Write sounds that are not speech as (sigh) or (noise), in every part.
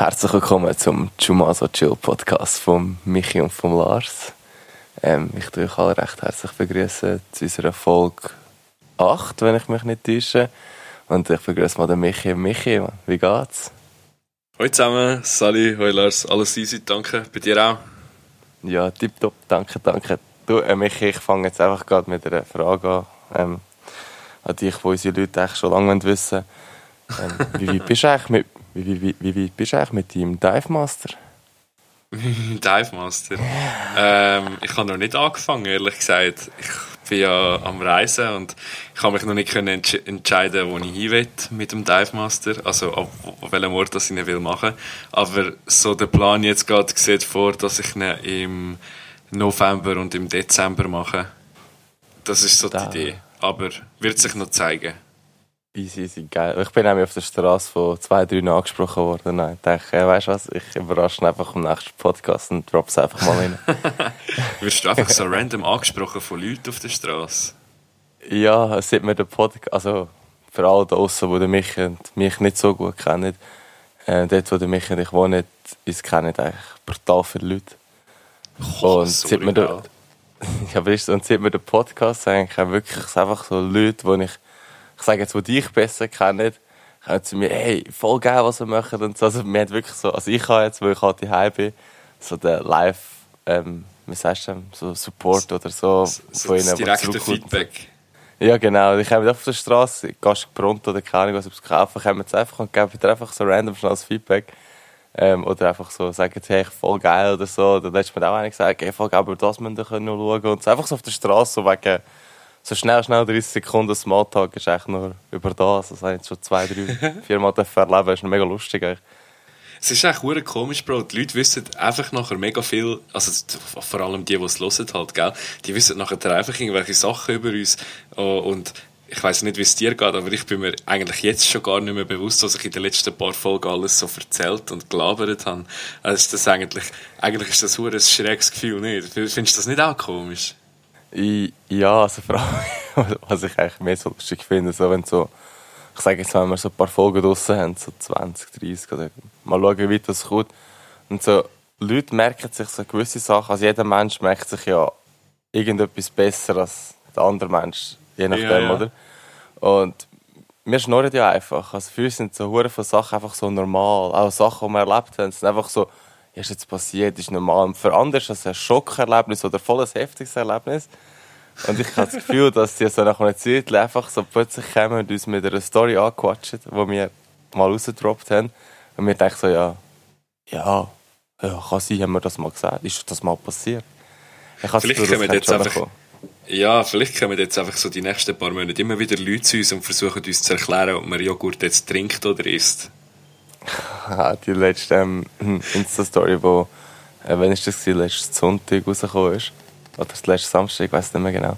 Herzlich willkommen zum Chumaso Chill Podcast von Michi und von Lars. Ähm, ich tue euch alle recht herzlich begrüßen zu unserer Folge 8, wenn ich mich nicht täusche. Und ich begrüße mal den Michi. Michi, wie geht's? Hallo zusammen, Sally, hallo Lars, alles easy, danke. Bei dir auch? Ja, tipptopp, danke, danke. Du, äh, Michi, ich fange jetzt einfach gerade mit einer Frage an. Ähm, an dich, die unsere Leute eigentlich schon lange wissen ähm, wie, wie bist du eigentlich mit, wie, wie, wie, wie bist du eigentlich mit deinem Dive Master? (laughs) Dive Master? ähm, ich habe noch nicht angefangen, ehrlich gesagt. Ich bin ja am Reisen und ich habe mich noch nicht können entsch entscheiden, wo ich hin will mit dem Dive Master. Also, auf, auf welchem Ort das ich ihn will machen. Aber so der Plan jetzt gerade sieht vor, dass ich ihn im November und im Dezember mache. Das ist so da. die Idee. Aber wird sich noch zeigen. Easy, easy, geil. Ich bin nämlich auf der Straße von zwei, drei angesprochen worden. Nein, ich dachte, äh, weißt du was, ich überrasche ihn einfach im nächsten Podcast und droppe es einfach mal rein. (laughs) Wirst du einfach so random angesprochen von Leuten auf der Straße? Ja, seit mir der Podcast, also für alle da draußen, die mich, mich nicht so gut kennen, äh, dort, wo der mich und ich wohnen, uns kennen eigentlich brutal viele Leute. Oh, und seit mir der, (laughs) ja, und seit mir der Podcast eigentlich wirklich einfach so Leute, die ich ich sage jetzt, die dich besser kennen, kommen zu mir, hey, voll geil, was wir machen und so. Also, wir haben wirklich so, also ich habe jetzt, wo ich halt daheim bin, so den Live, ähm, wie sagst du, so Support oder so, so von ihnen, direkte Feedback. Ja, genau. Ich habe auf der Straße, gehst du Pronto oder keine Ahnung, was du kaufen, kommen jetzt einfach und geben dir einfach so random schnelles Feedback. Ähm, oder einfach so sagen, hey, voll geil oder so. Dann letztes Mal auch einer gesagt, hey, voll geil, aber das müssen wir noch schauen. Und so einfach so auf der Straße, so wegen, so schnell, schnell 30 Sekunden Smalltalk ist echt nur über das. Das habe ich jetzt schon zwei, drei, (laughs) vier Mal erleben. Das ist mega lustig eigentlich. Es ist echt komisch, Bro. Die Leute wissen einfach nachher mega viel, also vor allem die, die es hören halt, gell? Die wissen nachher einfach irgendwelche Sachen über uns. Oh, und ich weiß nicht, wie es dir geht, aber ich bin mir eigentlich jetzt schon gar nicht mehr bewusst, was ich in den letzten paar Folgen alles so erzählt und gelabert habe. Also ist das eigentlich, eigentlich ist das ein schräges Gefühl, nicht? Findest du das nicht auch komisch? Ja, also vor allem, (laughs) was ich eigentlich mehr so lustig finde, so wenn so, ich sage jetzt, wenn wir so ein paar Folgen draussen haben, so 20, 30 oder mal schauen, wie weit das kommt. Und so, Leute merken sich so gewisse Sachen, also jeder Mensch merkt sich ja irgendetwas besser als der andere Mensch, je nachdem, ja, ja. oder? Und wir schnurren ja einfach. Also für uns sind so hure von Sachen einfach so normal. Auch Sachen, die wir erlebt haben, sind einfach so, ist jetzt passiert, ist normal. Und für andere ist das ein Schockerlebnis oder voll ein heftiges Erlebnis. Und ich habe das Gefühl, (laughs) dass sie so nach einer Zeit einfach so plötzlich kommen und uns mit einer Story anquatschen, die wir mal rausgedroppt haben. Und wir denken so, ja, ja, ja, kann sein, haben wir das mal gesagt. Ist das mal passiert? Ich vielleicht können wir jetzt einfach, ja, vielleicht kommen jetzt einfach so die nächsten paar Monate immer wieder Leute zu uns und versuchen uns zu erklären, ob man Joghurt jetzt trinkt oder isst. Die letzte ähm, (clears throat) Insta-Story, wo, äh, wann ist das gewesen, letzten Sonntag rausgekommen ist. Oder das letzte Samstag, ich weiß nicht mehr genau.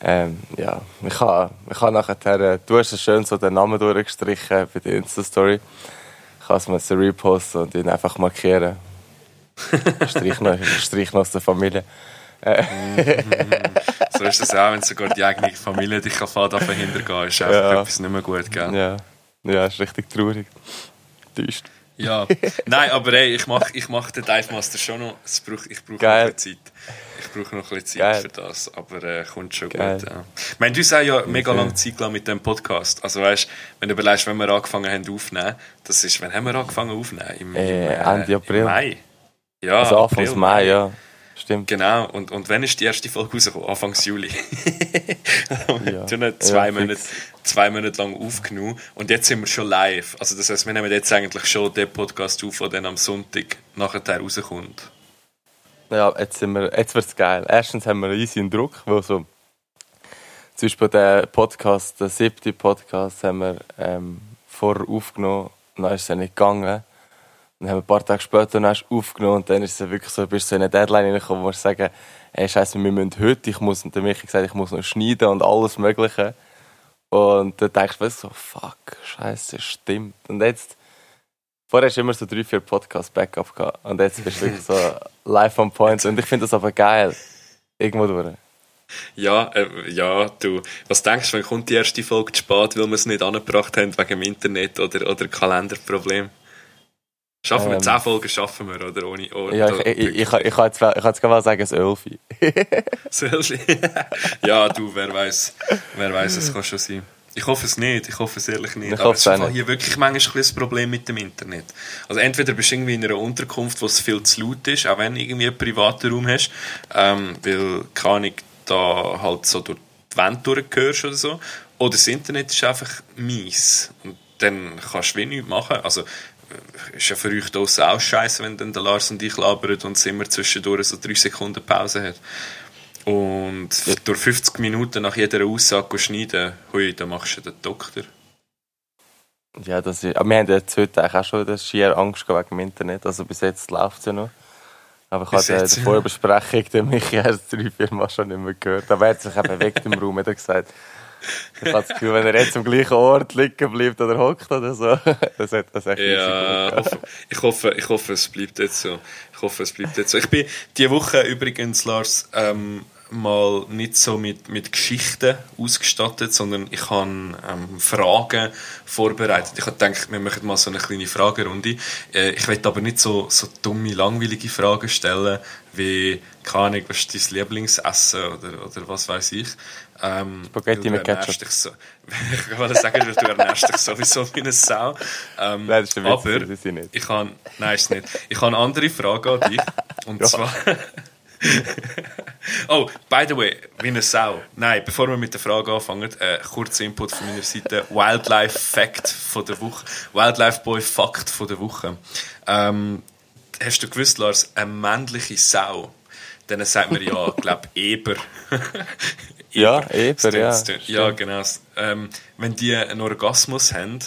Ähm, ja, ich habe ich ha nachher, äh, du hast schön so den Namen durchgestrichen bei der Insta-Story. Ich kann es mir reposten und ihn einfach markieren. (laughs) Strich noch, Strich noch aus der Familie. Äh. (laughs) so ist das auch, wenn sogar die eigene Familie dich kann verhindern kann, ist einfach ja. etwas nicht mehr gut, gell? Ja, ja ist richtig traurig enttäuscht. Ja, (laughs) nein, aber ey, ich mache ich mach den Dive Master schon noch. Ich brauche noch ein bisschen Zeit. Ich brauche noch ein bisschen Zeit Geil. für das, aber äh, kommt schon Geil. gut. Ja. Ich meine, du hast ja mega lange Zeit gelassen mit dem Podcast. Also weißt, wenn du überlegst, wenn wir angefangen haben aufzunehmen, das ist, wann haben wir angefangen aufzunehmen? Im, äh, Ende April. Im Mai. Ja, also Anfang Mai, ja. Stimmt. Genau, und, und wann ist die erste Folge rausgekommen? Anfang Juli. (laughs) (laughs) ja. Wir zwei, ja, Monate, zwei Monate lang aufgenommen und jetzt sind wir schon live. Also das heißt, wir nehmen jetzt eigentlich schon den Podcast auf, der dann am Sonntag nachher rauskommt. Ja, jetzt, wir, jetzt wird es geil. Erstens haben wir einen easy Druck, weil so zum Beispiel der Podcast, der siebte Podcast, haben wir ähm, vorher aufgenommen und dann ist es ja nicht gegangen. Dann haben wir ein paar Tage später noch aufgenommen und dann ist es wirklich so, bist du so in eine Deadline reingekommen, wo wir sagen, ey, scheiße, wir müssen heute, ich muss, und der Michi gesagt, ich muss noch schneiden und alles Mögliche. Und dann denkst du so, fuck, scheiße, stimmt. Und jetzt, vorher hast du immer so drei, vier Podcast-Backup gehabt. Und jetzt bist du wirklich so live on point. Und ich finde das aber geil. Irgendwo durch. Ja, äh, ja, du, was denkst du, wann kommt die erste Folge zu spät, weil wir es nicht angebracht haben wegen dem Internet oder, oder Kalenderproblem? Schaffen wir Ähm. 10 Folgen, schaffen wir, oder? Ohne, ohne Ja, ich, ich, ich, ich, ich kann jetzt, ich kann jetzt gerne sagen, das Ölfi. (laughs) (laughs) Selfie. ja, du, wer weiß, wer weiß, es kann schon sein. Ich hoffe es nicht, ich hoffe es ehrlich nicht. Ich Aber es es ist hier wirklich manchmal ein Problem mit dem Internet. Also entweder bist du irgendwie in einer Unterkunft, wo es viel zu laut ist, auch wenn du irgendwie einen privaten Raum hast, ähm, weil, keine Ahnung, da halt so durch die Wände durchgehörst oder so. Oder das Internet ist einfach mies. Und dann kannst du wie nichts machen. Also, ist ja für euch draussen auch scheiße, wenn dann der Lars und ich labern und es immer zwischendurch so drei Sekunden Pause hat. Und durch 50 Minuten nach jeder Aussage schneiden, hui, dann machst du den Doktor. Ja, das ist, aber wir haben jetzt heute eigentlich auch schon wieder schier Angst wegen dem Internet. Also bis jetzt läuft es ja noch. Aber ich Bis habe ja. der Vorbesprechung den Michi erst drei, vier Mal schon nicht mehr gehört. Aber er hat sich eben bewegt im Raum, hat er gesagt. Ich habe das Gefühl, wenn er jetzt am gleichen Ort liegen bleibt oder hockt oder so, (laughs) das hat das echt Ja, hoffe, ich, hoffe, ich hoffe, es bleibt jetzt so. Ich hoffe, es bleibt jetzt so. Ich bin diese Woche übrigens, Lars, ähm, mal nicht so mit, mit Geschichten ausgestattet, sondern ich habe ähm, Fragen vorbereitet. Ich habe gedacht, wir machen mal so eine kleine Fragerunde. Äh, ich will aber nicht so, so dumme, langweilige Fragen stellen, wie, keine Ahnung, was ist dein Lieblingsessen oder, oder was weiß ich. Ähm, Spaghetti mit Ketchup. Dich so, (laughs) ich wollte sagen, du ernährst dich sowieso wie eine Sau. Ähm, Nein, das ist der Witz, aber das ist sie nicht. ich habe, nein, ist nicht. Ich habe eine andere Frage an dich. Und zwar. (laughs) oh, by the way, wie eine Sau. Nein, bevor wir mit der Frage anfangen, äh, kurzer Input von meiner Seite. Wildlife Fact von der Woche. Wildlife Boy Fakt von der Woche. Ähm, hast du gewusst, Lars, eine männliche Sau, denen sagt man ja, glaube Eber. (laughs) Ja, Eber, ja. Ja, genau. Ähm, wenn die einen Orgasmus haben,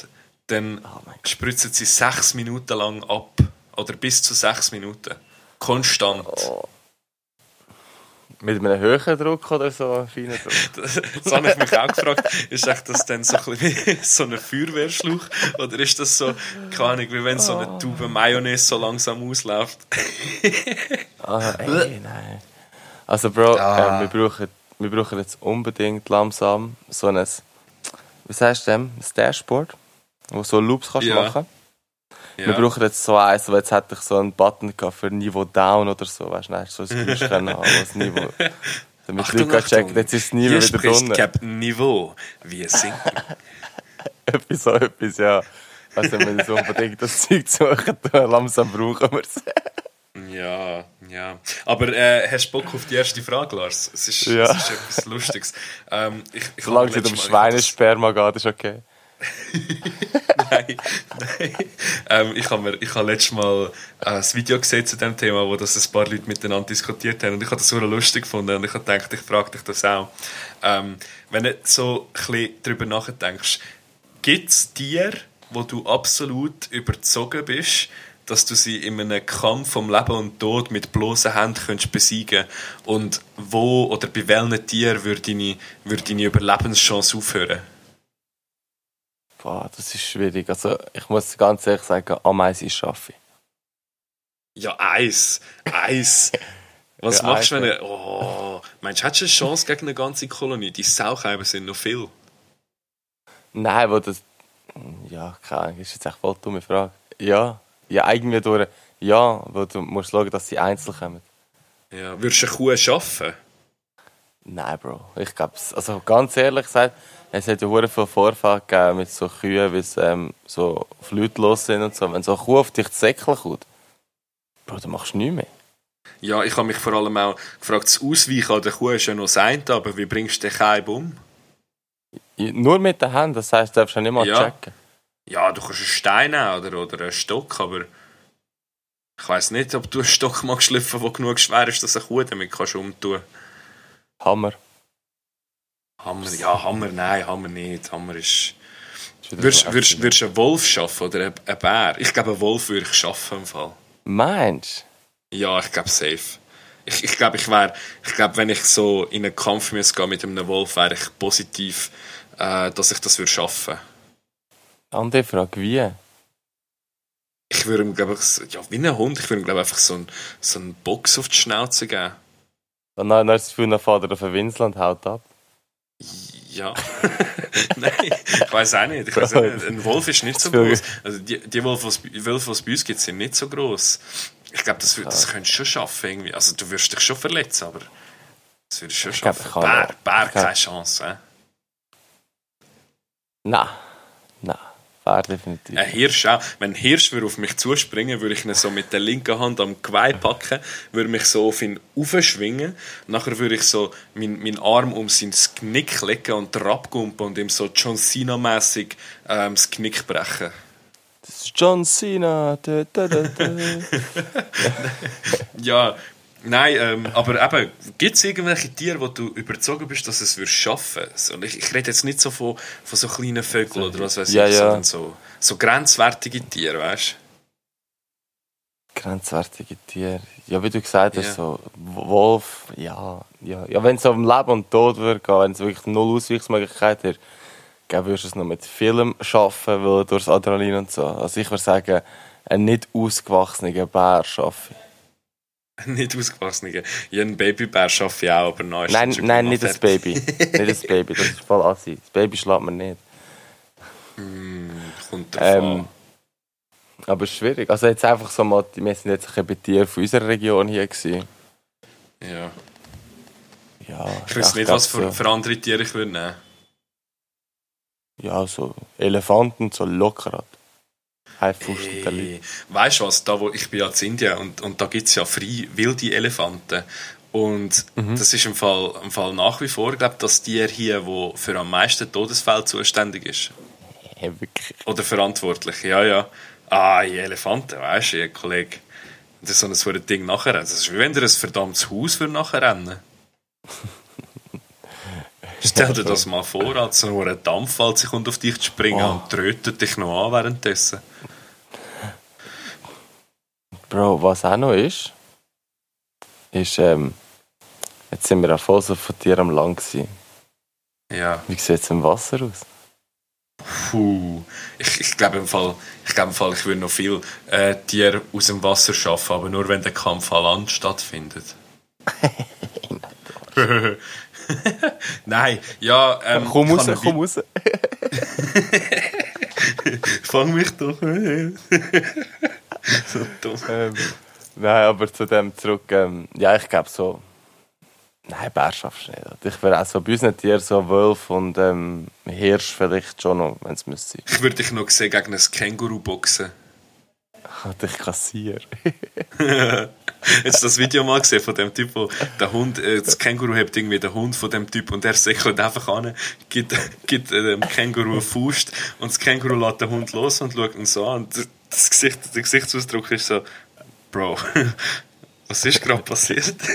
dann Oh spritzen sie sechs Minuten lang ab. Oder bis zu sechs Minuten. Konstant. Oh. Mit einem höheren Druck oder so feinen Druck? (laughs) Das habe ich mich auch gefragt. Ist echt das dann so ein wie (laughs) so ein Feuerwehrschlauch? Oder ist das so, keine Ahnung, wie wenn so eine Tube Mayonnaise so langsam ausläuft? Ah, ey, nein. Also, Bro, Ah. äh, wir, brauchen, wir brauchen jetzt unbedingt langsam so ein, sagst du dem, ein Dashboard, wo so Loops kannst Ja. machen Ja. Wir brauchen jetzt so eins, weil jetzt hätte ich so einen Button gehabt für Niveau Down oder so, weißt du, so ein (laughs) Geräusch können haben, das Niveau, damit Achtung, Leute checken, jetzt ist es nie Hier wieder spricht. Captain Niveau. Wir sinken. (laughs) Etwas so, etwas, ja. Also, wenn wir so unbedingt das Zeug suchen, (laughs) langsam brauchen wir es. Ja, ja. Aber äh, hast du Bock auf die erste Frage, Lars? Es ist, Ja. es ist etwas Lustiges. Ähm, ich, ich Solange es nicht um habe das- Schweinesperma geht, ist okay. (laughs) Nein, nein. Ähm, ich habe habe letztes Mal äh, ein Video gesehen zu dem Thema, wo das ein paar Leute miteinander diskutiert haben und ich habe das so lustig gefunden und ich habe gedacht, ich frage dich das auch. Ähm, wenn du so ein bisschen darüber nachdenkst, gibt es Tiere, wo du absolut überzogen bist, dass du sie in einem Kampf um Leben und Tod mit bloßen Händen könntest besiegen und wo oder bei welchen Tieren würde deine, würde deine Überlebenschance aufhören? Boah, das ist schwierig. Also, ich muss ganz ehrlich sagen, Ameisen schaffe ich. Ja, Eis. Eis. (laughs) Was Ja, machst du, wenn du... Oh, meinst du, hättest du eine Chance gegen eine ganze Kolonie? Die Saucheiben sind noch viel. Nein, wo das. Ja, keine Ahnung, ist jetzt echt voll dumme Frage. Ja, ja, irgendwie durch. Ja, weil du musst schauen, dass sie einzeln kommen. Ja. Würdest du eine Kuh schaffen? Nein, Bro. Ich glaube, also ganz ehrlich gesagt, es hat ja hure viel Vorfall gegeben mit so Kühen, wie sie ähm, so flütlos sind und so. Wenn so eine Kuh auf dich zu säckeln kommt, Bro, dann machst du nichts mehr. Ja, ich habe mich vor allem auch gefragt, das Ausweichen an der Kuh ist ja noch das eine, aber wie bringst du den Keib um? Nur mit den Händen, das heisst, du darfst ja nicht mal Ja. checken. Ja, du kannst einen Stein nehmen oder, oder einen Stock, aber ich weiß nicht, ob du einen Stock magst schlüpfen, der genug schwer ist, dass eine Kuh damit kannst umtun Hammer. Hammer, ja, Hammer, nein, Hammer nicht. Hammer ist... Würdest würdest- würdest du einen Wolf schaffen oder einen einen Bär? Ich glaube, einen Wolf würde ich schaffen im Fall. Meinst Ja, ich glaube safe. Ich, ich glaube, ich wäre, ich glaube, wenn ich so in einen Kampf müsste gehen mit einem Wolf, wäre ich positiv, äh, dass ich das würde schaffen. du? Andere Frage, wie? Ich würde ihm, glaube ich, ja, wie ein Hund, ich würde ihm, glaube ich, einfach so einen, so einen Box auf die Schnauze geben. Und dann, dann ist das Gefühl, dann fährt er auf den Winsel und haut ab. Ja. (laughs) Nein, ich weiß auch nicht. Ich auch nicht. Ein Wolf ist nicht so groß. Also die, die Wölfe, die Wölfe, die es bei uns gibt, sind nicht so groß. Ich glaube, das, das könntest du schon schaffen. Irgendwie. Also du wirst dich schon verletzen, aber das würdest du schon schaffen. glaub, Bär, Bär keine Chance. Äh? Nein. Bär definitiv. Ein Hirsch auch. Wenn ein Hirsch würde auf mich zuspringen würde ich ihn so mit der linken Hand am Geweih packen, würde mich so auf ihn aufschwingen. Nachher würde ich so meinen mein Arm um sein Knick legen und abgumpen und ihm so John Cena-mässig ähm, das Knick brechen. Das ist John Cena. Da, da, da, da. Ja, nein, ähm, aber eben, gibt es irgendwelche Tiere, wo du überzogen bist, dass es schaffen und ich, ich rede jetzt nicht so von, von so kleinen Vögeln oder was weiß Ja, ich, ja. sondern so, so grenzwertige Tiere, weißt Grenzwertige Tiere. Ja, wie du gesagt hast, Ja. so Wolf, ja. Ja, ja wenn es um Leben und Tod würde wenn es wirklich null Ausweichsmöglichkeit hätte, dann würdest du es noch mit Film schaffen, weil durch das Adrenalin und so. Also ich würde sagen, ein nicht ausgewachsener Bär schaffe ich. (laughs) Nicht ausgewachsene. Ja, ein Babybär schaffe ich auch, aber nein, ist Nein, nein, nicht das. Baby. nicht das Baby, das ist voll assi. Das Baby schlägt man nicht. Kommt drauf Ähm, aber es ist schwierig. Also jetzt einfach so mal, wir sind jetzt ein bisschen von unserer Region hier gewesen. Ja. Ja, Ich weiß nicht, was für, für andere Tiere ich würde nehmen. Ja, so Elefanten, so locker. Haifust Hey, weißt du was, da wo ich bin ja in Indien und, und da gibt es ja frei wilde Elefanten. Und Mhm. das ist im Fall, im Fall nach wie vor, glaube das Tier hier, wo für am meisten Todesfälle zuständig ist. Ja, wirklich. Oder verantwortlich, ja, ja. Ah, die Elefanten, weißt du, ihr Kollege. Das ist so ein so ein Ding nachher. Das ist wie wenn ihr ein verdammtes Haus für nachher rennen. (laughs) Stell dir das mal vor, als so ein Dampfwald sich kommt auf dich zu springen Oh. und trötet dich noch an währenddessen. Bro, was auch noch ist, ist, ähm, jetzt sind wir auf voll so von Tieren am Lang gewesen. Ja. Wie sieht es im Wasser aus? Puh. Ich, ich glaube im Fall, ich glaube im Fall, ich würde noch viel äh, Tiere aus dem Wasser schaffen, aber nur wenn der Kampf an Land stattfindet. (laughs) Nein, ja, ähm, komm raus, komm raus. (laughs) (laughs) Fang mich doch. (laughs) so dumm. ähm, nein, aber zu dem zurück, ähm, ja, ich glaube so, nein, Bär schaffst du nicht. Ich wäre auch so bei unseren Tieren so Wolf und ähm, Hirsch vielleicht schon noch, wenn es müsste. Ich würde dich noch sehen gegen ein Känguru boxen. Ich kassiere. Jetzt (laughs) das Video mal gesehen von dem Typ, wo der Hund, äh, das Känguru hebt irgendwie den Hund von dem Typ und der säckelt einfach an, gibt, gibt äh, dem Känguru eine Faust und das Känguru lässt den Hund los und schaut ihn so an und das Gesicht, der Gesichtsausdruck ist so, Bro, (laughs) was ist gerade passiert? (laughs)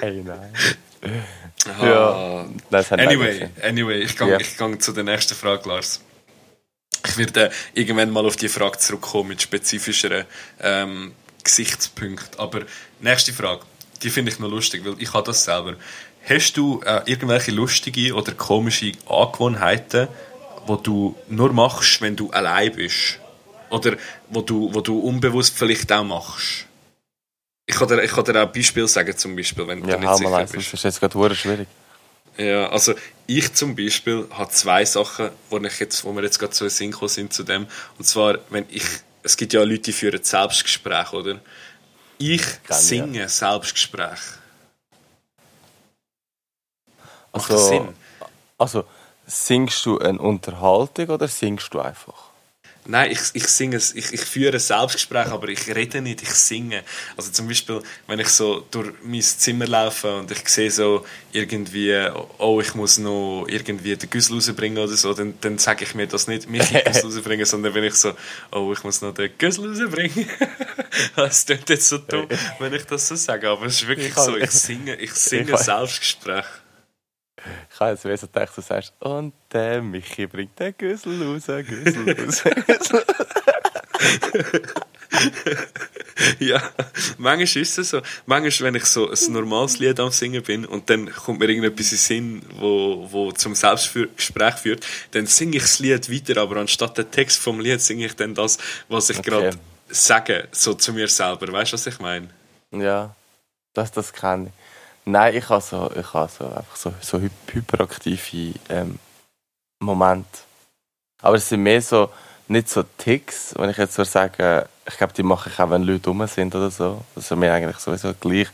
Hey, nein. Ah. Ja. Das hat Anyway, anyway, ich gehe gang zu der nächsten Frage, Lars. Ich werde irgendwann mal auf die Frage zurückkommen mit spezifischeren ähm, Gesichtspunkten. Aber nächste Frage, die finde ich noch lustig, weil ich habe das selber. Hast du äh, irgendwelche lustige oder komische Angewohnheiten, wo du nur machst, wenn du allein bist? Oder wo du, wo du unbewusst vielleicht auch machst? Ich kann dir, ich kann dir auch ein Beispiel sagen, zum Beispiel, wenn Ja, du nicht hau sicher eins, bist. das ist jetzt gerade schwierig. Ja, also ich zum Beispiel habe zwei Sachen, wo, ich jetzt, wo wir jetzt gerade so in gekommen sind zu dem. Und zwar, wenn ich, es gibt ja Leute, die führen Selbstgespräche, oder? Ich Kann, singe Selbstgespräche. Macht das Also, Sinn? also, singst du eine Unterhaltung oder singst du einfach? Nein, ich, ich singe, es- ich, ich führe Selbstgespräche, aber ich rede nicht, ich singe. Also zum Beispiel, wenn ich so durch mein Zimmer laufe und ich sehe so irgendwie, oh, ich muss noch irgendwie den Güssel rausbringen oder so, dann, dann sage ich mir das nicht, mich den Güssel (laughs) rausbringen, sondern bin ich so, oh, ich muss noch den Güssel rausbringen. (laughs) das klingt jetzt so dumm, (laughs) wenn ich das so sage, aber es ist wirklich so, ich singe, ich singe Selbstgespräche. Ich habe jetzt so gedacht, du sagst, und der Michi bringt den Güssel raus, Güssel raus. Güssel. Ja, manchmal ist es so. Manchmal, wenn ich so ein normales Lied am Singen bin und dann kommt mir irgendetwas in Sinn, wo, wo zum Selbstgespräch führt, dann singe ich das Lied weiter, aber anstatt den Text vom Lied singe ich dann das, was ich Okay. gerade sage, so zu mir selber. Weißt du, was ich meine? ja, das, das kenne ich. Nein, ich habe so, ich habe so einfach so, so hy hyperaktive ähm, Momente. Aber es sind mehr so, nicht so Ticks, wenn ich jetzt würde sagen, ich glaube, die mache ich auch, wenn Leute rum sind oder so. Das ist mir eigentlich sowieso gleich.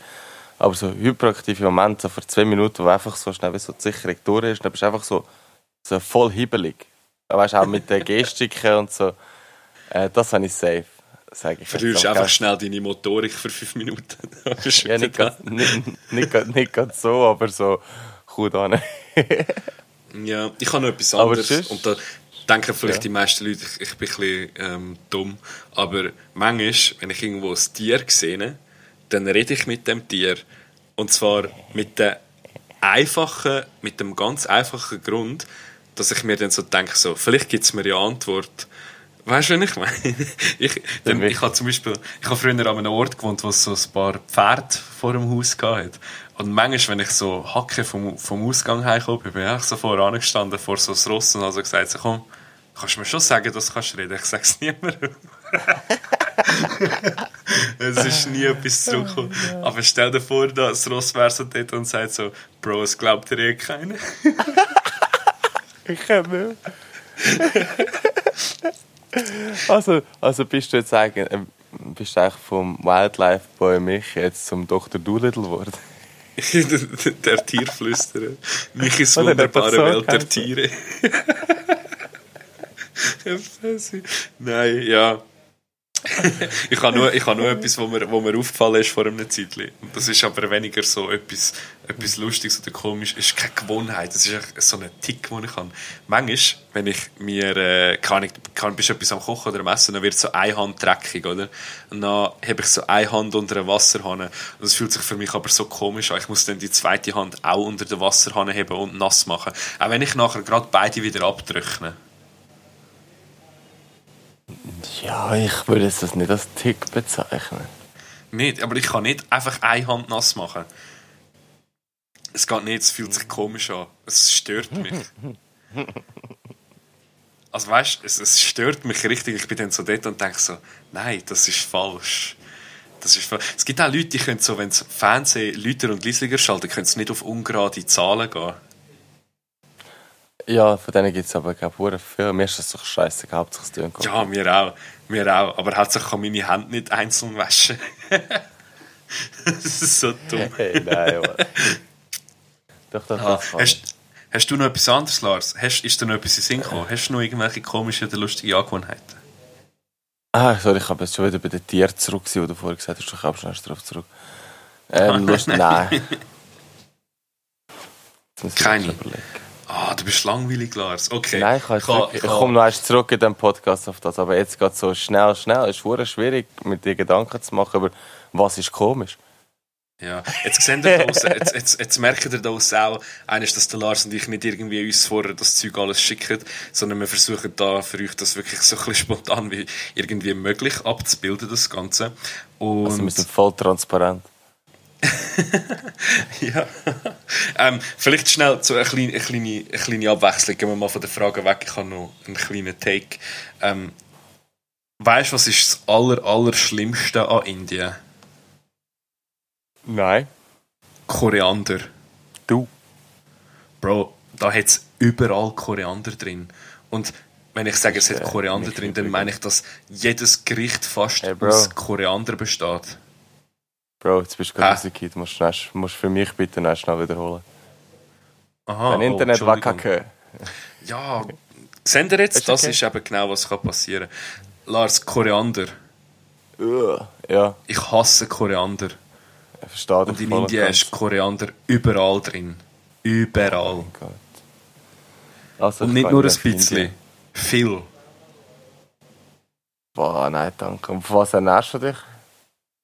Aber so hyperaktive Momente, so für zwei Minuten, wo einfach so schnell wie so die Sicherung durch ist, dann bist du einfach so, so voll hibbelig. Weißt du, auch mit den (laughs) Gestiken und so. Äh, das habe ich safe. Sag ich Verlierst einfach schnell deine Motorik für fünf Minuten. (laughs) ja, nicht ganz, nicht, nicht, nicht ganz so, aber so gut an. (laughs) ja, ich habe noch etwas anderes. Und da denken vielleicht ja. die meisten Leute, ich, ich bin ein bisschen ähm, dumm. Aber manchmal, wenn ich irgendwo ein Tier sehe, dann rede ich mit dem Tier. Und zwar mit dem einfachen, mit dem ganz einfachen Grund, dass ich mir dann so denke, so, vielleicht gibt es mir ja Antwort. Weißt du, was ich meine? (laughs) Ich, dann, ich habe zum Beispiel, ich habe früher an einem Ort gewohnt, wo es so ein paar Pferde vor dem Haus hatte. Und manchmal, wenn ich so Hacke vom, vom Ausgang heimkomme, bin ich so vorne gestanden, vor so einem Ross und habe so gesagt, so, komm, kannst du mir schon sagen, dass du kannst reden? Ich sage es (laughs) niemandem. (laughs) es ist nie etwas zurückgekommen. Aber stell dir vor, das Ross wäre so dort und sagt so, Bro, es glaubt dir eh keiner. ich kann nicht. Also, also bist du jetzt eigentlich, äh, bist du eigentlich vom Wildlife Boy mich jetzt zum Dr. Doolittle geworden? (laughs) der Tierflüsterer. Mich ist (laughs) wunderbare Welt der Tiere. (laughs) Nein, ja (laughs) ich habe nur, ich habe nur etwas, wo mir, wo mir aufgefallen ist vor einem Zeitchen. Und das ist aber weniger so etwas, etwas Lustiges oder komisch. Es ist keine Gewohnheit. Es ist so ein Tick, den ich habe. Manchmal, wenn ich mir, äh, kann ich, kann, bist etwas am Kochen oder am Essen, dann wird so eine Hand dreckig, oder? Und dann habe ich so eine Hand unter der Wasserhahn. Und das fühlt sich für mich aber so komisch an. Ich muss dann die zweite Hand auch unter der Wasserhahn haben und nass machen. Auch wenn ich nachher gerade beide wieder abtrockne. Ja, ich würde das nicht als Tick bezeichnen. Nicht, aber ich kann nicht einfach eine Hand nass machen. Es geht nicht, es fühlt sich komisch an. Es stört mich. (laughs) Also weißt du, es, es, stört mich richtig. Ich bin dann so dort und denke so, nein, das ist falsch. Das ist falsch. Es gibt auch Leute, die können so, wenn sie Fernsehen lauter und leisiger schalten, können sie nicht auf ungerade Zahlen gehen. Ja, von denen gibt es aber, glaube ich, viel. Mir ist das doch scheiße, hauptsächlich das Tönen Ja, mir auch. Mir auch. Aber hauptsächlich kann meine Hände nicht einzeln waschen. (laughs) das ist so dumm. Hey, nein, aber. (laughs) doch, doch, ah, doch. Hast, hast du noch etwas anderes, Lars? Hast, ist dir noch etwas in Sinn gekommen? Hast du noch irgendwelche komischen oder lustigen Angewohnheiten? Ah, sorry, ich habe jetzt schon wieder bei den Tieren zurück, wo du vorher gesagt hast, du kommst schnell darauf zurück. Ähm, (laughs) Lust, nein. Keine. Ah, du bist langweilig, Lars. Okay. Nein, ich, ich, ich, ich komme noch erst zurück in den Podcast auf das, aber jetzt geht es so schnell, schnell. Es ist schwierig, mit dir Gedanken zu machen über was ist komisch. Ja, jetzt, sehen wir da jetzt, jetzt, jetzt merken wir da auch, eines, dass der Lars und ich nicht irgendwie uns vorher das Zeug alles schicken, sondern wir versuchen da für euch das wirklich so ein bisschen spontan wie irgendwie möglich abzubilden, das Ganze. Und also wir sind voll transparent. (laughs) ja. ähm, vielleicht schnell so eine kleine, eine, kleine, eine kleine Abwechslung. Gehen wir mal von der Frage weg. Ich habe noch einen kleinen Take. Ähm, weißt du, was ist das aller, aller Schlimmste an Indien? Nein. Koriander. Du. Bro, da hat es überall Koriander drin. Und wenn ich sage, es hat Koriander drin, dann meine ich, dass jedes Gericht fast hey, aus Koriander besteht. Bro, jetzt bist du gerade rausgekehrt. Du musst, du musst für mich bitte schnell wiederholen. Aha, Dein Internet oh, war kacke. Ja, seht ihr jetzt? Das ist eben genau, was passieren kann. Lars, Koriander. Ja. Ich hasse Koriander. Ich verstehe Und in Indien ist Koriander überall drin. Überall. Oh also, Und nicht nur ein bisschen. Viel. Boah, nein, danke. Und was ernährst du dich?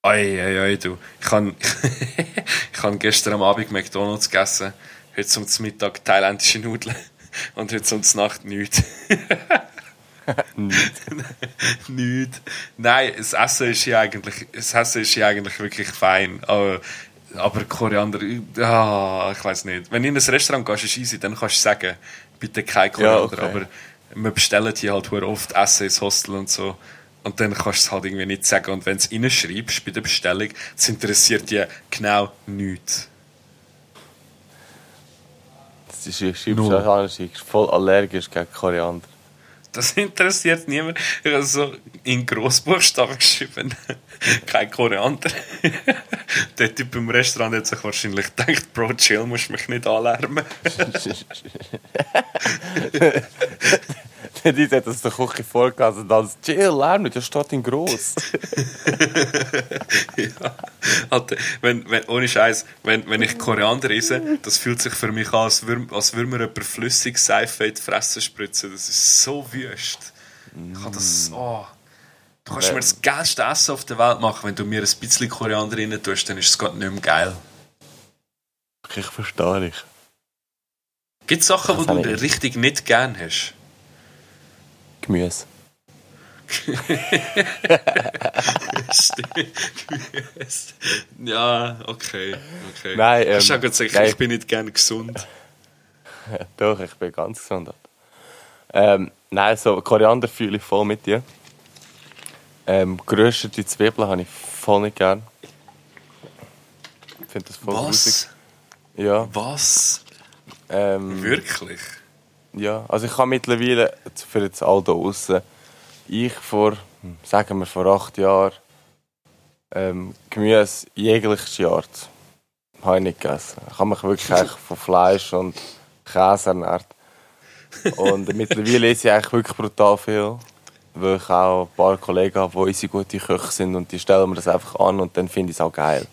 Ei, ei, ei, du. Ich (laughs) habe ich hab gestern am Abend McDonalds gegessen, heute zum Mittag thailändische Nudeln (laughs) und heute zum Nacht nichts. (laughs) nichts. nichts. Nein, das Essen ist ja eigentlich, das Essen ist ja eigentlich wirklich fein, aber, aber Koriander, ah, ich weiß nicht. Wenn du in ein Restaurant gehst, ist easy, dann kannst du sagen, bitte kein Koriander, ja, okay. aber wir bestellen hier halt oft Essen ins Hostel und so. Und dann kannst du es halt irgendwie nicht sagen. Und wenn du es reinschreibst bei der Bestellung, das interessiert dir genau nichts. Sie schreibst du Null. an, sie ist voll allergisch gegen Koriander. Das interessiert niemand. Ich habe so in Grossbuchstaben geschrieben. (laughs) Kein Koriander. (laughs) Der Typ im Restaurant hat sich wahrscheinlich gedacht, Bro, chill, musst mich nicht anlärmen. (laughs) (laughs) Die hat das der Küche vorgelesen und dann chill, lärm nicht, das steht in gross. (laughs) ja. Alter, wenn, wenn, ohne Scheiß, wenn, wenn ich Koriander esse, das fühlt sich für mich an, als würde als würd mir jemand flüssig Seife in die Fresse spritzen. Das ist so wüst. Ich kann das. Oh. Du kannst mir das geilste Essen auf der Welt machen, wenn du mir ein bisschen Koriander rein tust, dann ist es gerade nicht mehr geil. Ich verstehe dich. Gibt es Sachen, die du ich- richtig nicht gern hast? Gemüse. (laughs) ja, okay. okay. Nein, ähm, auch gerade gesagt, ich bin nicht gern gesund. (laughs) Doch, ich bin ganz gesund. Ähm, nein, so Koriander fühle ich voll mit dir. Ähm, geröstete Zwiebeln habe ich voll nicht gern. Ich finde das voll grusig. Was? Ja, Was? ähm, Wirklich? Ja, also ich habe mittlerweile für jetzt all da aussen, ich vor, sagen wir vor acht Jahren, ähm, Gemüse jeglicher Art habe ich nicht gegessen. Ich habe mich wirklich (laughs) eigentlich von Fleisch und Käse ernährt. Und (laughs) mittlerweile esse ich eigentlich wirklich brutal viel, weil ich auch ein paar Kollegen habe, die unsere gute Köche sind und die stellen mir das einfach an und dann finde ich es auch geil.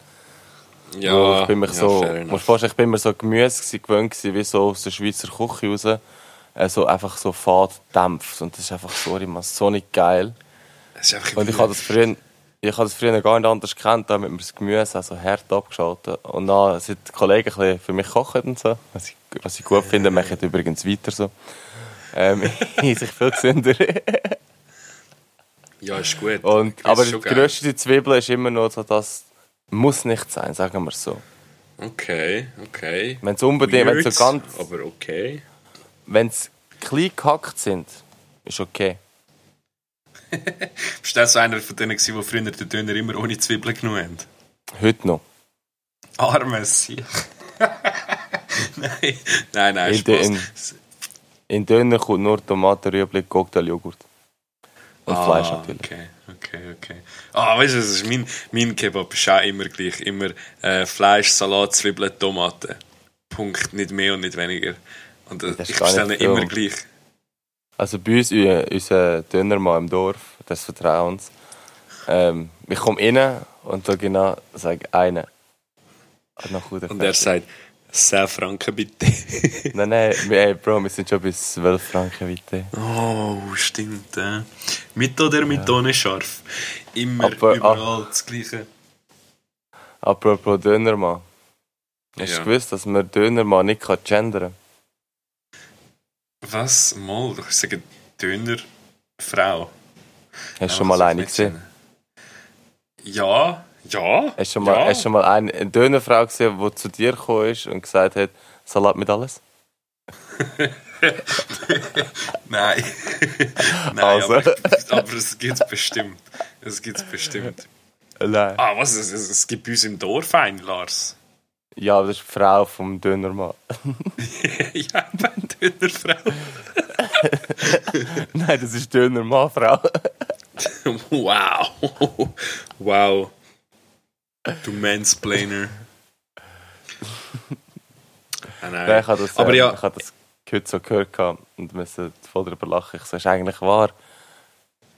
Wo ich bin so, musst enough. du vorstellen, ich bin mir so Gemüse gewöhnt wie so aus der Schweizer Küche raus, äh, so einfach so fad dämpft und das ist einfach sorry, man, so nicht geil. Das ist einfach Und ich habe das früher, ich habe das früher gar nicht anders gekannt, da hat mir das Gemüse auch so hart abgeschaltet. Und dann sind die Kollegen ein für mich kochen und so, was ich, was ich gut finde, machen übrigens weiter so. Ähm, (laughs) sich viel gesünder. Ja, ist gut. Und, aber die grösste Zwiebel ist immer noch so, das muss nicht sein, sagen wir so. Okay, okay. Wenn es unbedingt, wenn so ganz, aber okay. Wenn es klein gehackt sind, ist okay. (laughs) Bist du auch so einer von denen, die früher den Döner immer ohne Zwiebeln genommen haben? Heute noch. Armes (laughs) nein, nein, nein, In, Spaß. in, in Döner kommt nur Tomaten, Rüebli, Cocktail, Joghurt. Und Fleisch natürlich. Ah, Okay, okay, okay. Ah, weißt du, das ist mein, mein Kebab ist auch immer gleich. Immer äh, Fleisch, Salat, Zwiebeln, Tomaten. Punkt. Nicht mehr und nicht weniger. Und äh, Das ist ich bestelle immer gleich. Also bei uns, u- unser Dönermann im Dorf, des Vertrauens, ähm, ich komme rein und da genau sage einer. Hat noch gut Und er sagt, 10 Franken bitte. (laughs) Nein, nein, ey, Bro, wir sind schon bei 12 Franken bitte. oh, stimmt. Äh. Mit oder mit ohne scharf. Immer, Aber- überall das Gleiche. Apropos Dönermann. Hast Ja. du gewusst, dass man Dönermann nicht kann gendern Was? Mal, du kannst sagen, Döner, Frau. Hast du Ja, schon mal eine gesehen? Ja, ja. Hast du schon mal, ja. hast schon mal eine, eine Dönerfrau gesehen, die zu dir gekommen ist und gesagt hat, Salat mit alles? (laughs) Nein. (laughs) Nein, Also. aber, aber es gibt es bestimmt. Es gibt es bestimmt. Nein. Ah, was? Es, es gibt bei uns im Dorf einen, Lars. Ja, das ist die Frau vom Dönermann. (laughs) ja, eine Dönerfrau. (laughs) Nein, das ist Dönermann-Frau. (laughs) Wow. Wow. Du Mansplainer. Ah, nein. Nein, ich habe das, Aber ähm, ja, ich habe das heute so gehört und musste voll darüber lachen. Ich so, ist eigentlich wahr.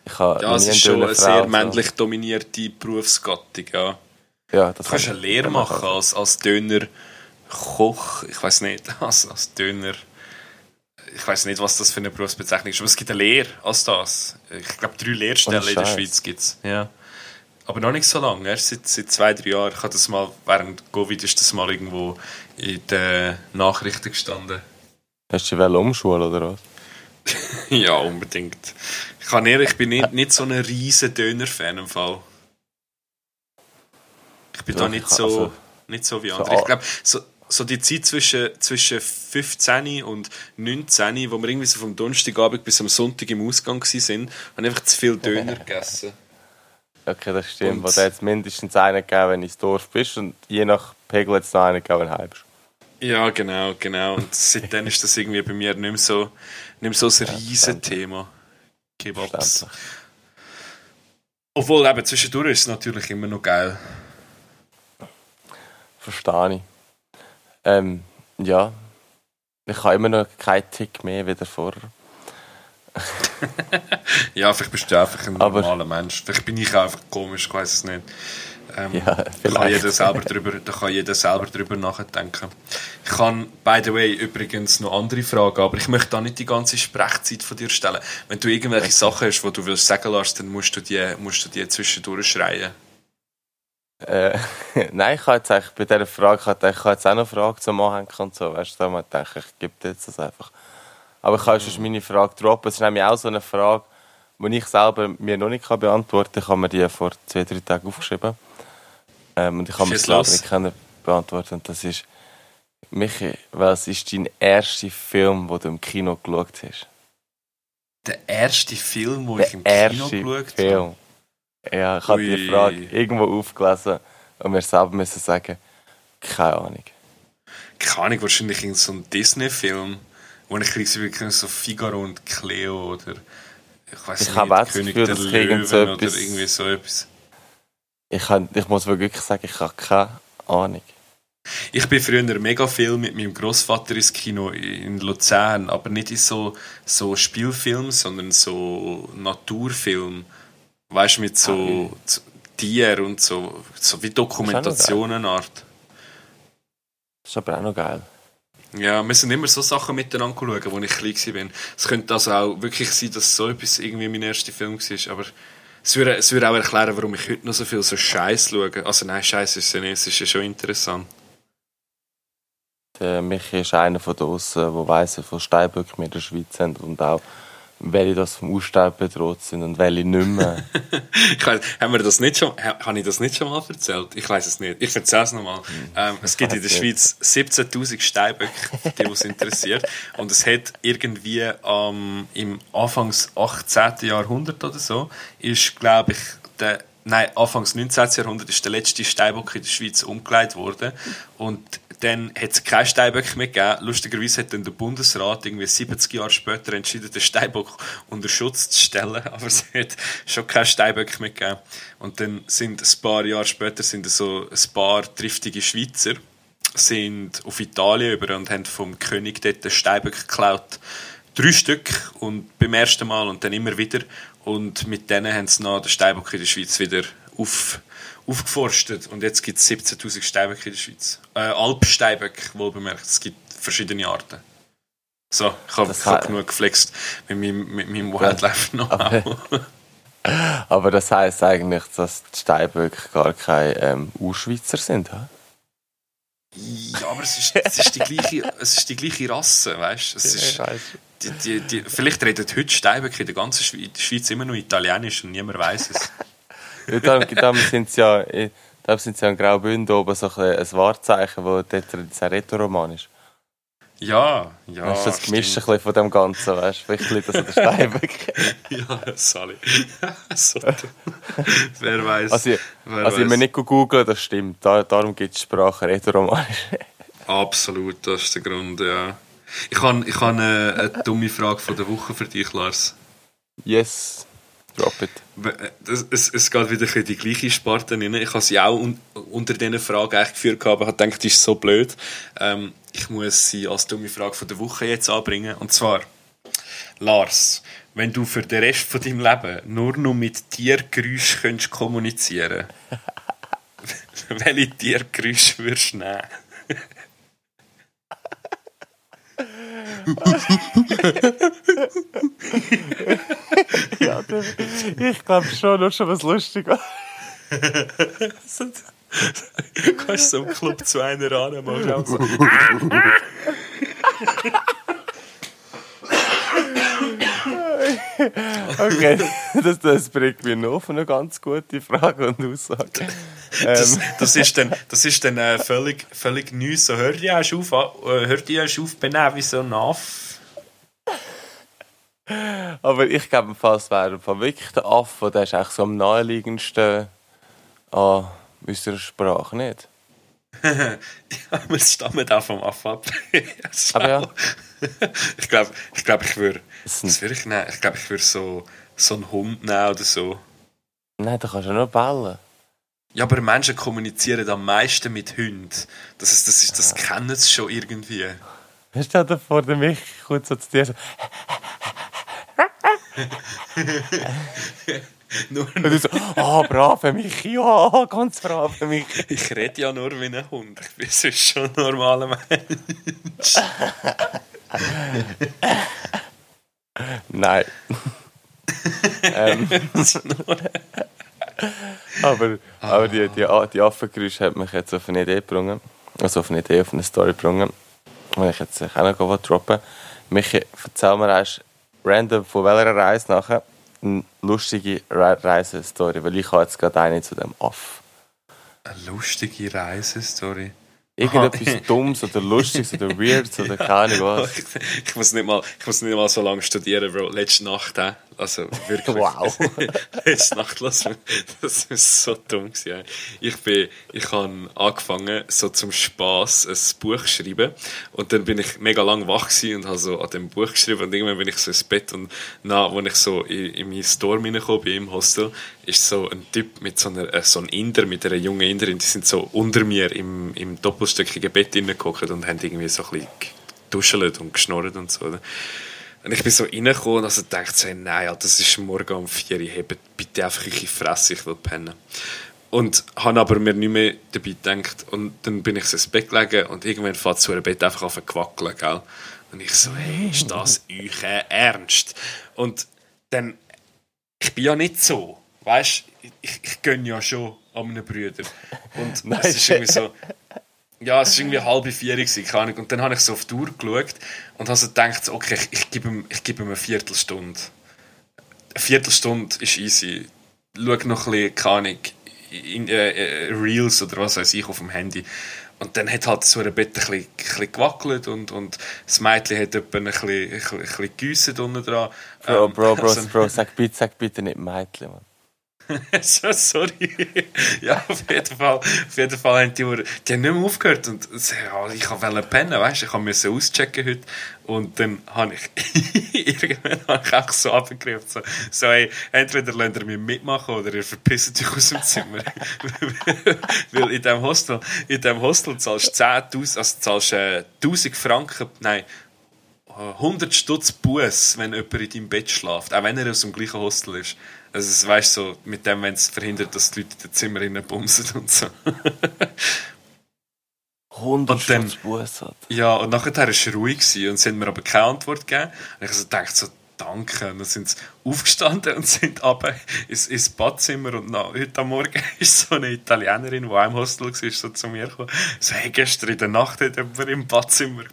Ich habe ja, es ist schon eine sehr männlich dominierte Berufsgattung, ja. Ja, das Du kannst kann eine Lehre machen als, als Döner-Koch. Ich weiß nicht, (laughs) als, als Döner. Ich weiß nicht, was das für eine Berufsbezeichnung ist, aber es gibt eine Lehre als das. Ich glaube, drei Lehrstellen in der. Schweiz gibt es. Ja. Aber noch nicht so lange, erst seit, seit zwei, drei Jahren. Ich habe das mal, während Covid ist das mal irgendwo in den Nachrichten gestanden. Hast du dich umschulen oder was? (laughs) ja, unbedingt. Ich kann ehrlich, ich bin nicht, nicht so ein riesen Döner-Fan im Fall. Ich bin Doch, da nicht ich- so, also- nicht so wie so andere. ich a- glaube, so, so die Zeit zwischen, zwischen 15 und 19, wo wir irgendwie so vom Donnerstagabend bis am Sonntag im Ausgang waren, haben einfach zu viel Döner (laughs) gegessen. Okay, das stimmt. Und- da hat es mindestens einen gegeben, wenn du ins Dorf bist und je nach Pegel hat es noch einen gegeben, wenn du heim bist. Ja, genau, genau. Und seitdem ist das irgendwie bei mir nicht mehr so, nicht mehr so ein riesen Thema. Kebabs. Obwohl eben zwischendurch ist es natürlich immer noch geil. Verstehe ich. Ähm, ja. Ich habe immer noch keinen Tick mehr wie vorher. (laughs) ja, vielleicht bist du einfach ein Aber- normaler Mensch. Vielleicht bin ich auch einfach komisch, ich weiß es nicht. Ähm, Ja, da kann jeder selber drüber, da kann jeder selber drüber nachdenken. Ich kann, by the way, übrigens noch andere Fragen, aber ich möchte da nicht die ganze Sprechzeit von dir stellen. Wenn du irgendwelche Sachen hast, die du willst sagen lässt, dann musst du die, musst du die zwischendurch schreien. Äh, (laughs) nein, ich habe jetzt eigentlich bei dieser Frage, ich habe jetzt auch noch eine Frage zum Anhängen und so, weißt du, da habe ich ich gebe dir jetzt das einfach. Aber ich kann sonst meine Frage droppen. Es ist nämlich auch so eine Frage, die ich selber mir noch nicht beantworten kann. Ich habe mir die vor zwei, drei Tagen aufgeschrieben. Ähm, und ich habe mir selber los. nicht beantworten Und das ist, Michi, was ist dein erster Film, den du im Kino geschaut hast? Der erste Film, den ich im Kino geschaut habe. Film. Ja, ich habe die. Frage irgendwo aufgelesen und mir selber müssen sagen, keine Ahnung. keine Ahnung, wahrscheinlich in so einem Disney-Film, wo ich kriege wirklich so Figaro und Cleo oder ich weiß Ich nicht, habe auch das König Gefühl, der Löwen so oder etwas- irgendwie so etwas. Ich, kann, ich muss wirklich sagen, ich habe keine Ahnung. Ich bin früher mega viel mit meinem Großvater ins Kino in Luzern, aber nicht in so, so Spielfilm, sondern so Naturfilm. Weißt du, mit so so Tieren und so, so wie Dokumentationenart. Das ist aber auch noch geil. Ja, wir sind immer so Sachen miteinander schauen, als ich klein war. Es könnte also auch wirklich sein, dass so etwas irgendwie mein erster Film war, aber es würde, es würde auch erklären, warum ich heute noch so viel so Scheiß schaue. Also nein, Scheiß ist ja nicht, es ist ja schon interessant. Der Michi ist einer von draussen, der weiss, wie viele Steinböcke wir in der Schweiz haben und auch welche das vom Aussterben bedroht sind und welche nicht mehr. (laughs) Ich weiss, haben wir das nicht schon, ha- habe ich das nicht schon mal erzählt? Ich weiß es nicht. Ich erzähle es nochmal. Ähm, es gibt in der Schweiz 17.000 Steinböcke, die uns interessiert. Und es hat irgendwie ähm, im Anfangs 18. Jahrhundert oder so, ist, glaube ich, der, nein, Anfangs 19. Jahrhundert ist der letzte Steinbock in der Schweiz umgelegt worden. Und dann hat es keine Steinböcke mehr gegeben. Lustigerweise hat dann der Bundesrat irgendwie 70 Jahre später entschieden, den Steinbock unter Schutz zu stellen. (laughs) Aber es hat schon keine Steinböcke mehr gegeben. Und dann sind ein paar Jahre später sind so ein paar triftige Schweizer sind auf Italien über und haben vom König dort den Steinböck geklaut. Drei Stück und beim ersten Mal und dann immer wieder. Und mit denen haben sie noch den Steinbock in der Schweiz wieder auf, aufgeforstet. Und jetzt gibt es 17.000 Steinböcke in der Schweiz. Äh, Alpsteinböcke, wohl bemerkt. Es gibt verschiedene Arten. So, ich habe hab genug geflext mit meinem, mit meinem Wildlife-Know-how. (laughs) Aber das heisst eigentlich, dass die Steinböcke gar keine ähm, Urschweizer sind. hä? Ja, aber es ist, es ist, die, gleiche, es ist die gleiche Rasse, weißt du? Weiss. die, die, die, vielleicht reden heute Steinböcke in der ganzen Schweiz, Schweiz immer noch Italienisch und niemand weiß es. Ja, da, da sind sie ja, eh, da sind sie ja in Graubünden oben so ein, ein Wahrzeichen, wo dort dieser Rätoroman ist. Ja, ja. das stimmt. ein bisschen von dem Ganzen, weißt du? Vielleicht liegt das an der Steinböcke. Ja, sorry. (laughs) so. Wer weiß. Also, ich- wer also ich mir nicht googeln, das stimmt. Da, darum gibt es Sprache Rätoromanisch. (laughs) Absolut, das ist der Grund, ja. Ich habe ich hab eine, eine dumme Frage von der Woche für dich, Lars. yes, drop it. Es, es, es geht wieder in die gleiche Sparte rein. Ich habe sie auch un, unter diesen Fragen eigentlich geführt, gehabt, aber habe gedacht, die ist so blöd. Ähm, ich muss sie als dumme Frage von der Woche jetzt anbringen. Und zwar, Lars, wenn du für den Rest von deinem Leben nur noch mit Tiergeräuschen könntest kommunizieren (laughs) welche Tiergeräusche würdest du nehmen? Ja, ich glaube schon, nur schon was Lustiges. Du kannst so im Club zu einer ran, machst (laughs) (laughs) auch so. (laughs) Okay, das, das bringt mir noch auf eine ganz gute Frage und Aussage. Das, Ähm, das ist dann, das ist dann äh, völlig, völlig neu. So, hört ihr erst auf, äh, hört ihr erst auf benehmen wie so ein Aff? aber ich glaube, fast wäre wirklich der Affe, der ist eigentlich so am naheliegendsten an unserer Sprache, nicht? (laughs) ja, wir stammen auch vom Aff ab. (laughs) Aber ja. ich glaube, ich, glaub, ich würde. Es Was würde ich nehmen? Ich glaube, ich würde so, so einen Hund nehmen oder so. Nein, da kannst du nur ballen. Ja, aber Menschen kommunizieren am meisten mit Hunden. Das, ist, das, ist, das kennen sie schon irgendwie. Stell dir vor, der Michi kommt so zu dir so, (laughs) Nur, und du so, ah, brave Michi, ja, ganz brave Michi. ich rede ja nur wie ein Hund. Ich bin sonst schon ein normaler Mensch. (laughs) Nein. ähm, (laughs) aber aber die, die, die Affengeräusche hat mich jetzt auf eine Idee gebracht. Also auf eine Idee, auf eine Story gebracht. Und ich jetzt auch noch was droppen. Michi, erzähl mir erst random von welcher Reise nachher eine lustige Re Reisestory, weil ich habe jetzt gerade eine zu dem Aff. Eine lustige Reisestory. Irgendetwas Dummes oder Lustiges oder Weirds oder keine Ahnung (laughs) was. Ich, muss nicht mal, ich muss nicht mal so lange studieren, Bro. Letzte Nacht, äh, also wirklich. (laughs) Wow. (laughs) Letzte Nacht, das war so dumm. Gewesen, ich bin, ich habe angefangen, so zum Spass ein Buch zu schreiben. Und dann bin ich mega lang wach und habe so an dem Buch geschrieben. Und irgendwann bin ich so ins Bett und na, als ich so in, in meinen Store reingekommen bin, im Hostel, ist so ein Typ mit so einer, äh, so ein Inder, mit einer jungen Inderin, die sind so unter mir im, im doppelstöckigen Bett reingehockt und haben irgendwie so ein bisschen und geschnorrt und so. oder? Und ich bin so reingekommen und also dachte so, nein, ja, das ist morgen um 4 Uhr, hebt bitte einfach eure Fresse, ich will pennen. Und habe aber mir nicht mehr dabei gedacht. Und dann bin ich so ins Bett gelegen und irgendwann fährt so ein Bett einfach auf zu wackeln, gell? Und ich so, hey, ist das euch ernst? Und dann, ich bin ja nicht so, weißt ich, ich gönne ja schon an meinen Brüdern. Und (laughs) Nein, es ist irgendwie so, ja, es war irgendwie halb vier, gewesen, keine Ahnung. Und dann habe ich so auf die Uhr geschaut und habe so gedacht, okay, ich, ich, gebe ihm, ich gebe ihm eine Viertelstunde. Eine Viertelstunde ist easy. Schau noch ein bisschen, keine Ahnung, in, äh, äh, Reels oder was weiß ich auf dem Handy. Und dann hat halt so ein Bett ein bisschen, ein bisschen gewackelt und, und das Mädchen hat etwa ein bisschen, ein bisschen, ein bisschen unten dran. Bro, Ähm, Bro, Bro, also- Bro, sag bitte, sag bitte nicht Mädchen, Mann. (laughs) so, sorry. ja, auf jeden Fall, auf jeden Fall haben die, Uhr- die haben nicht mehr aufgehört. Und ja, ich wollte pennen, weißt ich musste auschecken heute. Und dann habe ich, (laughs) irgendwann habe ich auch so abgegriffen, so, so hey, entweder lasst ihr mich mitmachen oder ihr verpisst euch aus dem Zimmer. (laughs) Weil in diesem Hostel, in diesem Hostel zahlst du 10'000, also zahlst äh, 1000 Franken, nein, 100 Stutz Buß, wenn jemand in deinem Bett schläft, auch wenn er aus dem gleichen Hostel ist. Also, es weißt so, mit dem, wenn es verhindert, dass die Leute in den Zimmer rein bumsen und so. (laughs) 100 Und dann- Stutz Buß hat. ja, und nachher war es ruhig gewesen und sie haben mir aber keine Antwort gegeben. Und ich so dachte so, danke. Und dann sind sie aufgestanden und (laughs) sind runter ins, ins Badzimmer. Und nach, heute am Morgen (laughs) ist so eine Italienerin, die auch im Hostel war, so zu mir gekommen. So, hey, gestern in der Nacht hat jemand im Badzimmer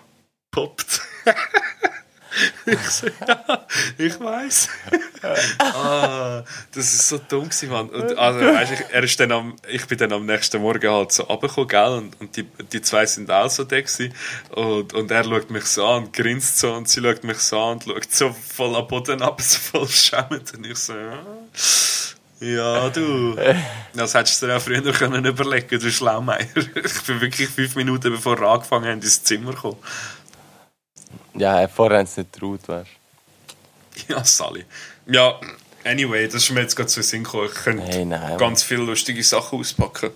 gepoppt. Ich so, ja, ich weiß. ah, das ist so dumm gewesen, Mann. Und, also, weißt, ich, er ist dann am, ich bin dann am nächsten Morgen halt so runtergekommen, gell, und, und die, die zwei sind auch so da. Und, und er schaut mich so an grinst so und sie schaut mich so an und schaut so voll am Boden ab, (laughs) so voll schämend. Und ich so, ja. Du. Das hättest du dir auch früher können überlegen du Schlaumeier. (laughs) Ich bin wirklich fünf Minuten bevor wir angefangen haben, ins Zimmer gekommen. Ja, vorher haben sie nicht getraut, weißt Ja, Sally. Ja, anyway, das ist mir jetzt gerade so Sinn gekommen. Ich könnte Hey, nein, ganz viele lustige Sachen auspacken.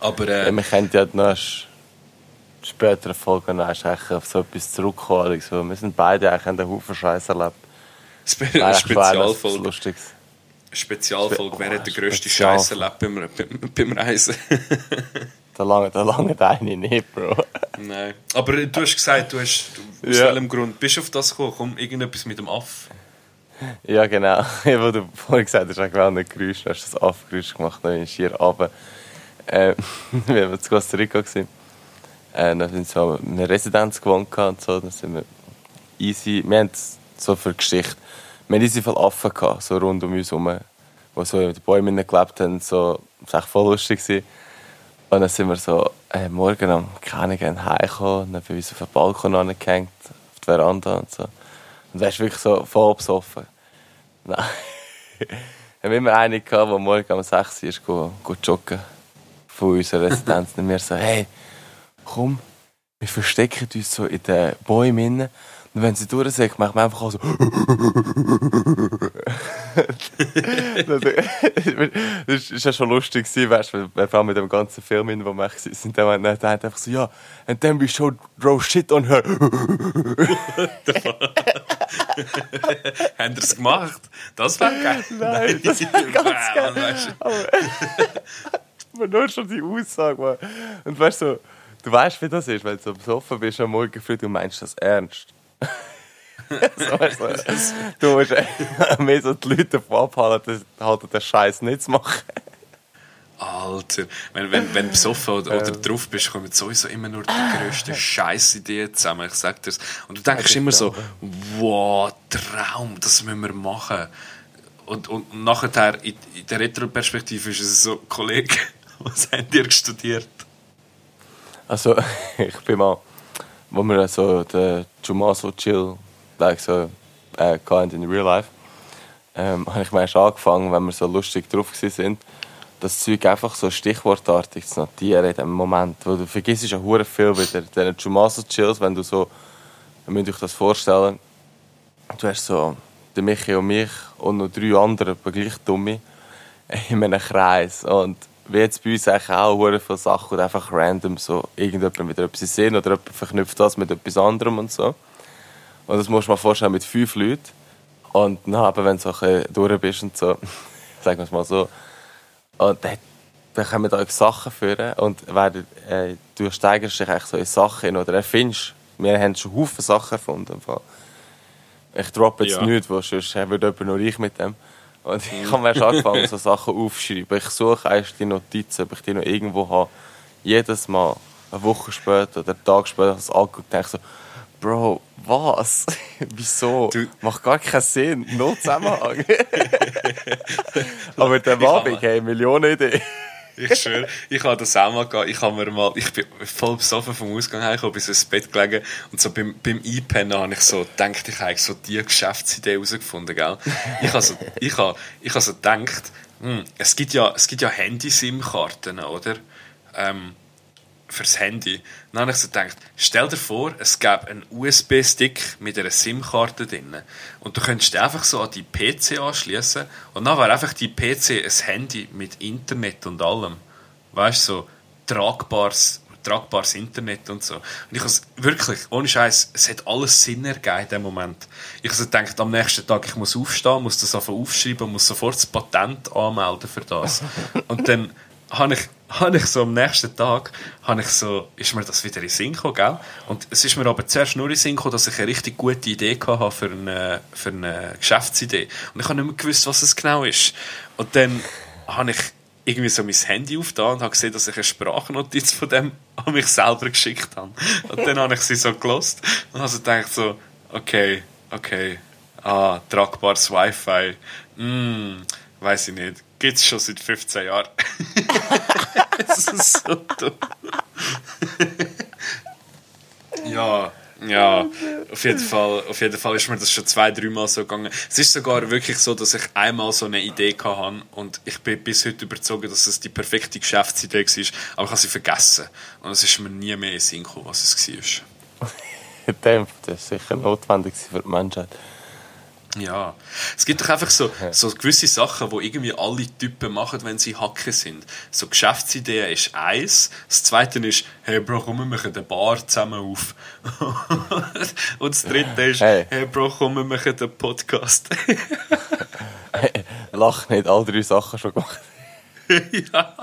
Aber Ja, äh, wir können ja noch späteren Folgen eigentlich auf so etwas zurückkommen. Weil Wir sind beide eigentlich einen Haufen Scheiß erlebt. Spe wäre Spezialfolge. Lustiges. Spezialfolge. Spe- oh, grössten Spezial- Scheiß erlebt beim, beim, beim Reisen? (laughs) Da lange, da lange eine nicht, Bro. Nein. Aber du hast gesagt, du hast, du, aus Ja. welchem Grund bist du auf das gekommen? Komm, irgendetwas mit dem Aff. Ja, genau. (laughs) Ja, wo du vorhin gesagt hast, ich will nicht Geräusch, du hast das Affengeräusch gemacht, dann bin ich hier runter. Äh, (laughs) wir waren in Costa Rica. gewesen. Äh, dann sind wir so in einer Residenz gewohnt und so. Dann sind wir easy, wir haben so für Geschichte, wir haben easy viele Affen gehabt, so rund um uns herum, die so in den Bäumen gelebt haben. So, das war echt voll lustig. Gewesen. Und dann sind wir so äh, morgen am Ahnung heimgekommen, dann bei uns auf den Balkon angehängt, auf die Veranda und so. Und ist wirklich so voll besoffen. (laughs) Nein. Wir haben immer einen gehabt, der morgen um 6 Uhr ist, go, joggen. von unserer Residenz. Und wir so, hey, komm, wir verstecken uns so in den Bäumen. Und wenn sie durch sind, machen wir einfach auch so. (laughs) das ist ja schon lustig gewesen, weißt du, vor allem mit dem ganzen Film, wo wir sind, dann hat er einfach so, ja, and then we showed throw shit on her. (laughs) Haben sie es gemacht? Das war geil. (laughs) Nein, das ist ganz geil. Aber, aber nur schon die Aussage, man. Und weißt du, du weißt, wie das ist, wenn du so besoffen bist am Morgen früh, du meinst das ernst. (laughs) so, weißt du, du musst (laughs) mehr so die Leute davon abhalten, halt den Scheiß nicht zu machen. Alter, wenn, wenn, wenn du besoffen oder, oder drauf bist, kommen sowieso immer nur die grössten Scheißideen zusammen. Ich sag dir's. Und du denkst immer so, wow, Traum, das müssen wir machen. Und, und, und nachher, in, in der Retro-Perspektive, ist es so, Kollege, (laughs) was habt ihr studiert? Also, ich bin mal, wo wir so den Jumaso Chill like so, äh, in real life, ähm, (laughs) habe ich mal angefangen, wenn wir so lustig drauf sind, das Zeug einfach so stichwortartig zu notieren in dem Moment. Weil du vergisst ja hure viel wieder. Diesen Jumaso Chills, wenn du so, ihr müsst euch das vorstellen, du hast so den Michi und mich und noch drei andere, aber gleich dumme, (laughs) in einem Kreis. Und wie jetzt bei uns eigentlich auch hure viele Sachen und einfach random so irgendjemand wieder etwas sehen oder jemand verknüpft das mit etwas anderem und so. Und das musst du dir vorstellen mit fünf Leuten. Und dann, wenn du so ein bisschen durch bist und so, (laughs) sagen wir es mal so, und dann, dann kommen da Sachen führen und werden, äh, du steigerst dich eigentlich so in Sachen oder erfindest. Wir haben schon Haufen Sachen erfunden. Ich droppe jetzt ja. nichts, weil sonst würde jemand nur ich mit dem. Und ich habe mir schon angefangen, (laughs) so Sachen aufzuschreiben. Ich suche eigentlich die Notizen, ob ich die noch irgendwo habe. Jedes Mal, eine Woche später oder einen Tag später, das angeguckt denke ich so, Bro, was? (laughs) Wieso? Du Macht gar keinen Sinn. No Zusammenhang. (laughs) Aber der Abend, hey, Millionen Ideen. Ich schwöre, ich habe das auch mal gehabt. Ich habe mir mal, ich bin voll besoffen vom Ausgang heimgekommen, bis ins Bett gelegen und so beim, beim Einpennen habe ich so gedacht, ich habe so die Geschäftsidee herausgefunden, gell? Ich habe so, ich habe, ich habe so gedacht, hm, es gibt ja, es gibt ja Handy-SIM-Karten, oder? Ähm, fürs Handy. Dann habe ich so gedacht, stell dir vor, es gäbe einen USB-Stick mit einer SIM-Karte drin. Und du könntest einfach so an die PC anschließen und dann wäre einfach die PC ein Handy mit Internet und allem. Weißt du, so tragbares, tragbares Internet und so. Und ich habe wirklich, ohne Scheiß, es hat alles Sinn ergeben in dem Moment. Ich habe so gedacht, am nächsten Tag, ich muss aufstehen, muss das einfach aufschreiben, muss sofort das Patent anmelden für das. Und dann habe ich, habe ich so am nächsten Tag, habe ich so, ist mir das wieder in Sinn gekommen, gell? Und es ist mir aber zuerst nur in Sinn gekommen, dass ich eine richtig gute Idee hatte für eine, für eine Geschäftsidee. Und ich habe nicht mehr gewusst, was es genau ist. Und dann habe ich irgendwie so mein Handy aufgetan und habe gesehen, dass ich eine Sprachnotiz von dem (laughs) an mich selber geschickt habe. Und dann habe ich sie so gelost und habe so gedacht so, okay, okay, ah, tragbares Wi-Fi, hm, weiß ich nicht gibt es schon seit 15 Jahren. (laughs) das ist so dumm. ja, ja, auf jeden, Fall, auf jeden Fall ist mir das schon zwei, dreimal so gegangen. Es ist sogar wirklich so, dass ich einmal so eine Idee hatte und ich bin bis heute überzeugt, dass es die perfekte Geschäftsidee war, aber ich habe sie vergessen. Und es ist mir nie mehr in Sinn gekommen, was es war. (laughs) das ist sicher notwendig für die Menschheit. Ja, es gibt doch einfach so, so gewisse Sachen, wo irgendwie alle Typen machen, wenn sie Hacken sind. So Geschäftsidee ist eins, das zweite ist, hey Bro, komm, wir machen eine Bar zusammen auf. (laughs) Und das dritte ist, hey, hey Bro, komm, wir machen einen Podcast. (laughs) Lach nicht, all drei Sachen schon gemacht. (laughs) ja,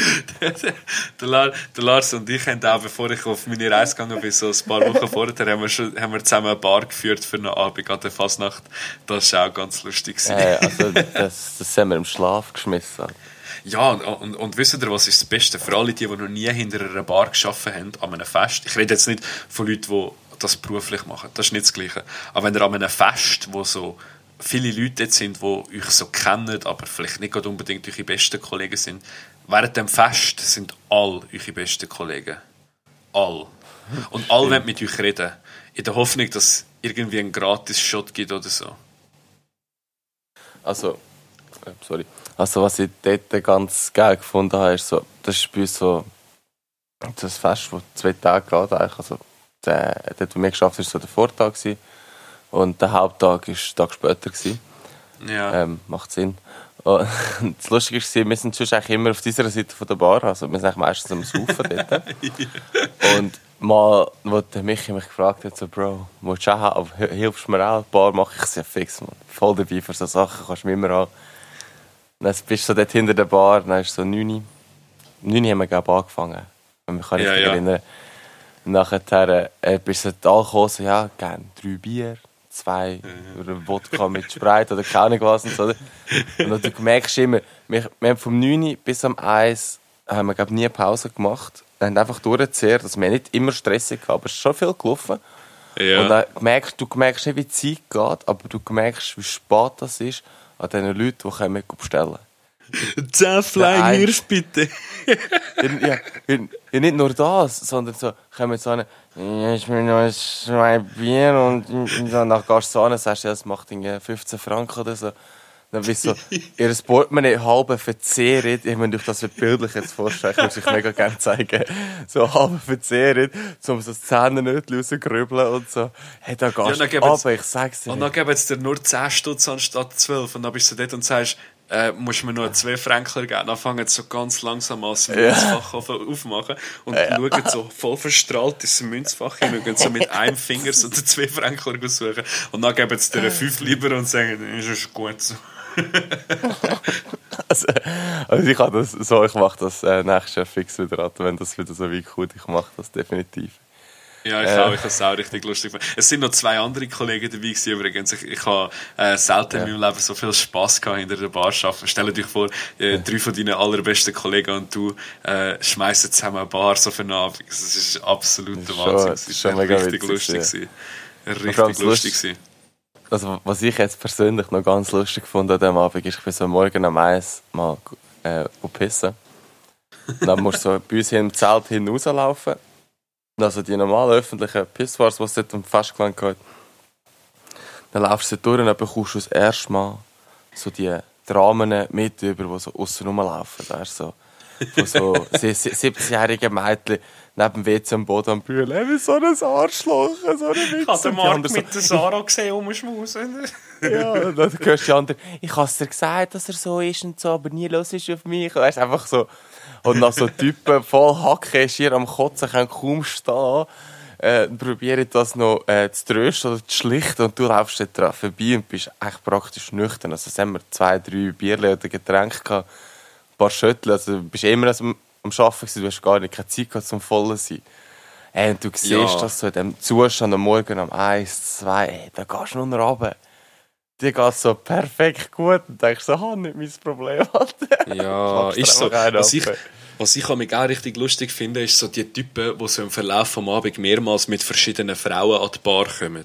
(laughs) der, Lars, der, Lars und ich haben auch, bevor ich auf meine Reise gegangen bin, so ein paar Wochen vorher, haben wir, schon, haben wir zusammen eine Bar geführt für einen Abend an der Fasnacht. Das war auch ganz lustig. Äh, (laughs) also das, das haben wir im Schlaf geschmissen. Ja, und, und, und wisst ihr, was ist das Beste? Für alle, die, die noch nie hinter einer Bar geschaffen haben, an einem Fest. Ich rede jetzt nicht von Leuten, die das beruflich machen. Das ist nicht das Gleiche. Aber wenn ihr an einem Fest, wo so viele Leute jetzt sind, die euch so kennen, aber vielleicht nicht unbedingt eure besten Kollegen sind, Während dem Fest sind all eure besten Kollegen. All. Und alle wollen mit euch reden. In der Hoffnung, dass es irgendwie einen gratis Shot gibt oder so. Also, äh, sorry. Also was ich dort ganz geil gefunden habe, ist so, das ist bei uns so das Fest, das zwei Tage geht eigentlich. Also der, dort, wo wir geschafft haben, war so der Vortag gewesen. und der Haupttag war einen Tag später. Gewesen. Ja. Ähm, macht Sinn. Und (laughs) das Lustige war, wir sind sonst eigentlich immer auf dieser Seite von der Bar, also wir sind meistens am Saufen dort. (laughs) Und mal, wo der Michi mich gefragt hat, so, Bro, willst du auch, aber hi- hilfst du mir auch? Die Bar mache ich sehr fix, man. Voll dabei für so Sachen, kannst du mir immer an. Dann bist du so dort hinter der Bar, dann ist so 9 Uhr. 9 Uhr haben wir, ich, angefangen. Wenn mich kann Ja, richtig ja. erinnern. Nachher äh, bist du da gekommen, so, ja, gerne drei Bier, zwei oder Wodka mit Sprite oder keine was. Und, so. und du merkst immer, wir, wir haben vom 9 Uhr bis am 1 haben wir, glaube ich, nie Pause gemacht. Wir haben einfach durchgezehrt, also wir nicht immer stressig gehabt, aber es ist schon viel gelaufen. ja. Und dann merkst, du merkst nicht, wie die Zeit geht, aber du merkst, wie spät das ist an den Leuten, die kommen bestellen. 10 Flying Hirsch, bitte. (laughs) ja, ja, ja, nicht nur das, sondern so, kommen so eine, ja, ich will noch zwei Bier und, dann du an und sagst, ja, das macht irgendwie 15 Franken oder so. Dann bist du so, (laughs) ihr Portemonnaie halb verzehrt, ich meine, euch das bildlich jetzt vorstellen, ich würde euch mega gerne zeigen, so halb verzehrt, um so das Zähne rausgrübeln und so, hey, da Ja, gehst dann du ab, ich sag's dir. Und dann geben sie dir nur 10 Stutz anstatt 12. Und dann bist du dort und sagst, äh, musst du mir nur 2 Franken geben. Dann fangen sie so ganz langsam an, das Münzfach auf, aufmachen und schauen so voll verstrahlt ins Münzfach hin und so mit einem Finger so die 2 Franken suchen. Und dann geben sie dir 5 lieber und sagen, das ist gut so. (laughs) Also, also ich habe das so, ich mache das äh, nächstes Jahr fix wieder an, wenn das wieder so weit kommt. Ich mache das definitiv. Ja, ich Äh. auch. Ich habe es auch richtig lustig gefunden. Es sind noch zwei andere Kollegen dabei gewesen, übrigens. Ich, ich habe äh, selten in meinem Leben so viel Spass gehabt hinter der Bar zu arbeiten. Stell dir vor, äh, drei von deinen allerbesten Kollegen und du äh, schmeißen zusammen eine Bar so für einen Abend. Das ist ist schon- Wahnsinn. Es ist war schon mega richtig witzig, lustig. ja. Richtig lustig. Lust- gewesen. Also, was ich jetzt persönlich noch ganz lustig fand an diesem Abend, ist, ich bin so Morgen am Eis mal äh, pissen. Dann musst du so (laughs) bei uns hier im Zelt hin rauslaufen. Und Also die normalen öffentlichen Pisswars, die es dort am Festgelände geht. Dann laufst du durch und dann bekommst du das erste Mal so die Dramen mit über, die so aussen rumlaufen. Da ist so von so (laughs) sie- sie- 17-jährigen Mädchen neben dem WC am Boden am Bühlen. Hey, wie so ein Arschloch, so ein Witz. Und die anderen so, der Sarah gesehen, umschmusen. (laughs) ja, dann hörst du die anderen, ich habe dir gesagt, dass er so ist und so, aber nie los ist auf mich. Weißt einfach so. Und dann so Typen voll Hacke, schier am Kotzen, können kaum stehen. Äh, probieren das noch äh, zu trösten oder zu schlichten und du laufst dort dran vorbei und bist echt praktisch nüchtern. Also, es haben wir zwei, drei Bierle oder Getränke gehabt, ein paar Schüttel. Also, du bist immer am, am Arbeiten du hast gar nicht keine Zeit gehabt, zum Vollen sein. Ey, und du siehst Ja. das so in dem Zustand am Morgen um 1, 2, ey, da gehst du nur runter. Dir geht so perfekt gut und denkst so, ah, nicht mein Problem. Alter. Ja, (laughs) ist so. Was ich, was ich mich auch richtig lustig finde, ist so die Typen, die so im Verlauf vom Abend mehrmals mit verschiedenen Frauen an die Bar kommen.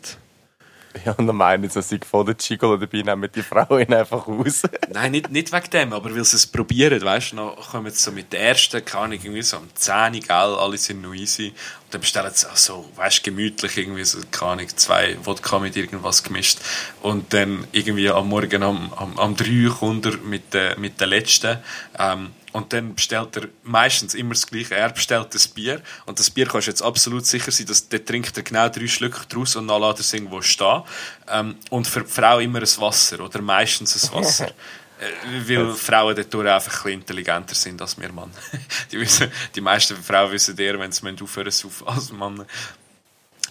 Ja, und dann meinen sie, sie von der Gigolo dabei, nehmen die Frau ihn einfach raus. (laughs) Nein, nicht, nicht wegen dem, aber weil sie es probieren, weißt du, dann kommen sie so mit der ersten, keine Ahnung, irgendwie so am 10, gell, alle sind noch easy. Dann bestellen sie auch so, weißt gemütlich irgendwie so, keine Ahnung, zwei Wodka mit irgendwas gemischt. Und dann irgendwie am Morgen am, am, am 3 kommt er mit der, mit der letzten. Ähm, und dann bestellt er meistens immer das Gleiche. Er bestellt das Bier. Und das Bier kannst du jetzt absolut sicher sein, dass der trinkt er genau drei Schlücke draus und dann lässt er es irgendwo stehen. Ähm, und für die Frau immer ein Wasser oder meistens ein (laughs) Wasser. Äh, Weil Frauen dort einfach ein bisschen intelligenter sind als wir Mann. (laughs) Die, wissen, die meisten Frauen wissen eher, wenn sie aufhören zu als Mann.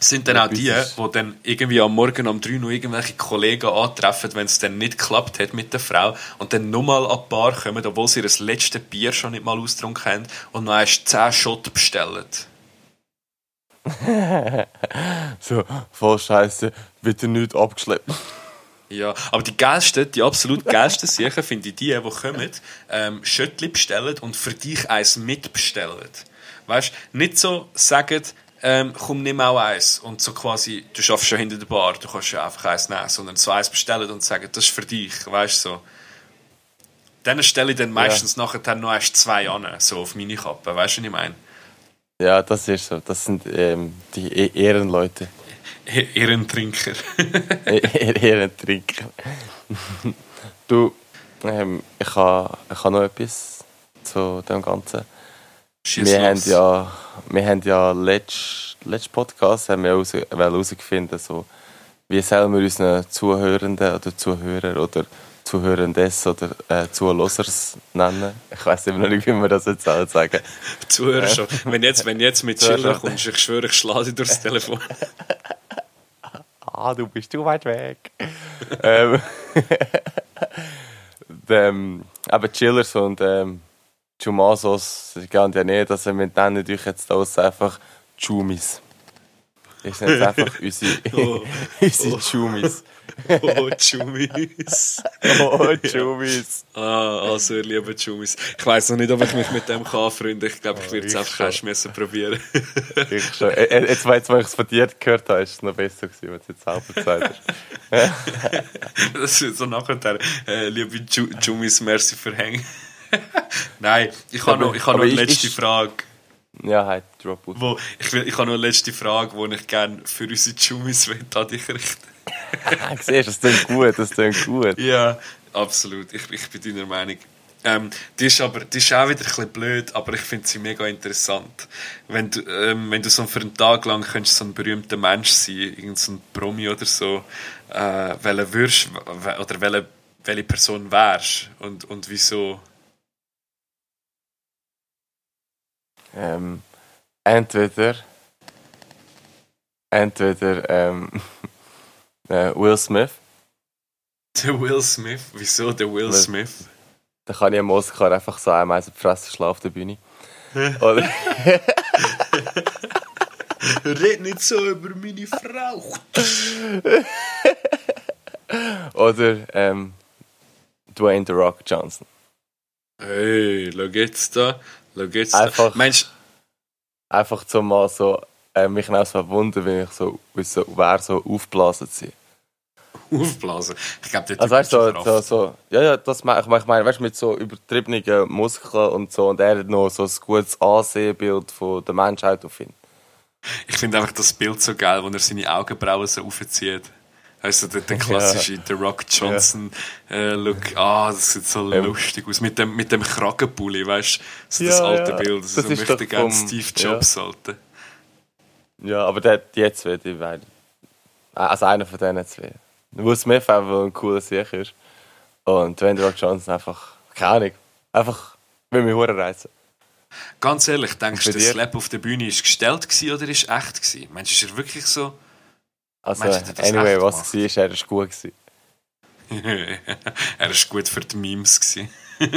Sind dann auch die, die dann irgendwie am Morgen um 3 noch irgendwelche Kollegen antreffen, wenn es dann nicht geklappt hat mit der Frau und dann nochmal an die Bar kommen, obwohl sie das letzte Bier schon nicht mal ausgetrunken haben und noch erst 10 Shot bestellen. (laughs) So, voll scheiße, bitte nicht abgeschleppt. Ja, aber die geilsten, die absolut (laughs) geilsten Sachen finde ich die, die kommen, ähm, Schöttli bestellen und für dich eins mitbestellen. Weißt du, nicht so sagen, ähm, komm, nimm auch eins. Und so quasi, du schaffst schon hinter der Bar, du kannst ja einfach eins nehmen, sondern so eins bestellen und sagen, das ist für dich, weißt du, so. Dann stelle ich dann meistens nachher dann noch erst zwei an, so auf meine Kappe, weißt du, was ich meine? Ja, das ist so. Das sind ähm, die E- Ehrenleute. Ehrentrinker. (laughs) Ehrentrinker. (laughs) du, Ähm, ich habe ich ha noch etwas zu dem Ganzen. Wir los. haben ja, wir haben ja letzten letzt Podcast haben wir herausgefunden, so, wie sollen wir unseren Zuhörenden oder Zuhörer oder Zuhörendes oder äh, Zuhörers nennen. Ich weiß immer noch nicht, wie man das jetzt soll sagen Zuhörer schon. Wenn jetzt, wenn jetzt mit Zuhörer Chiller schon. kommst, ich schwöre, ich schlage dich durchs Telefon. (laughs) Ah, du bist zu weit weg. (laughs) ähm, (laughs) ähm, aber Chillers und ähm, Chumasos, gehen ja nicht, also wir nennen natürlich jetzt aus einfach Chumis. Das sind jetzt einfach (laughs) unsere, Oh. (laughs) unsere Chumis. Oh, Chumis. Oh, Chumis. (laughs) Ah, also, ihr lieben Chumis. Ich weiss noch nicht, ob ich mich mit dem kann anfreunden. Ich glaube, ich werde es ich einfach erst müssen probieren. Ich schon. Jetzt, jetzt, wo ich es von dir gehört habe, ist es noch besser gewesen, wenn du es jetzt selber gesagt hast. Das ist so nachher, äh, liebe Chu Chumis, merci für Hängen. Nein, ich habe noch, ich habe noch eine ich- letzte ich- Frage. Ja, halt, drop out. Wo, ich, will, ich habe noch eine letzte Frage, die ich gerne für unsere (laughs) will, an dich richten Ah, siehst du, das klingt gut, das klingt gut. Ja, absolut. Ich, ich bin deiner Meinung. Ähm, die, ist aber, die ist auch wieder ein bisschen blöd, aber ich finde sie mega interessant. Wenn du, ähm, wenn du so für einen Tag lang könntest so ein berühmter Mensch sein, irgendein so Promi oder so, äh, welcher würdest, oder welche, welche Person wärst und, und wieso? Ähm, entweder entweder ähm, äh, (laughs) Will Smith, Der Will Smith. Wieso der Will Weil- Smith? da kann ich am Oscar einfach so einmal in die Fresse schlagen auf der Bühne. (laughs) (laughs) Oder, Red nicht so über meine Frau. oder ähm, Dwayne The Rock Johnson. Hey, schau jetzt da. Schau jetzt Einfach-. Meinst Einfach so mal so äh, mich auch so wundern, wenn ich so, wie so wer so aufgeblasen sein. du, aufblasen? Ich glaube, Typ Also weißt so, so, so, ja, ja, das meine ich, ich meine, weißt du, mit so übertriebenen Muskeln und so, und er hat noch so ein gutes Ansehenbild von der Menschheit auf ihn. Ich finde einfach das Bild so geil, wo er seine Augenbrauen so aufzieht. Also der, der (laughs) klassische The Rock Johnson äh, Look. Ah, das sieht so Ja. lustig aus. Mit dem, mit dem Kragenpulli, weißt du? So das Ja, alte ja. Bild. Das, Das so ist möchte doch gerne Steve ja. Jobs halten. Ja, aber der, jetzt wird ich weil Also einer von denen zwei. Will Smith einfach ein cooler Sieg ist. Und Dwayne The Rock Johnson einfach, keine Ahnung, einfach will mich hure. Ganz ehrlich, denkst du, der? Slap auf der Bühne ist gestellt gewesen oder ist echt gewesen? Meinst du, ist er wirklich so? Also, anyway, was war, er ist gut. Gewesen. (laughs) er ist gut für die Memes gewesen. (laughs)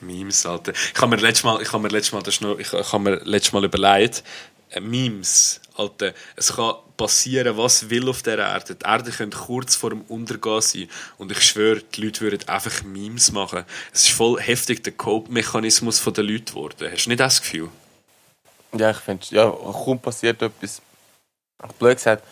Memes, Alter. Ich habe mir letztes Mal, ich habe mir letztes Mal, das noch, ich, ich habe mir letztes Mal überlegt, äh, Memes, Alter. Es kann passieren, was will auf der Erde. Die Erde könnte kurz vor dem Untergehen sein. Und ich schwöre, die Leute würden einfach Memes machen. Es ist voll heftig der Cope-Mechanismus der Leute geworden. Hast du nicht das Gefühl? Ja, ich finde, ja, kaum passiert etwas. Blöd gesagt,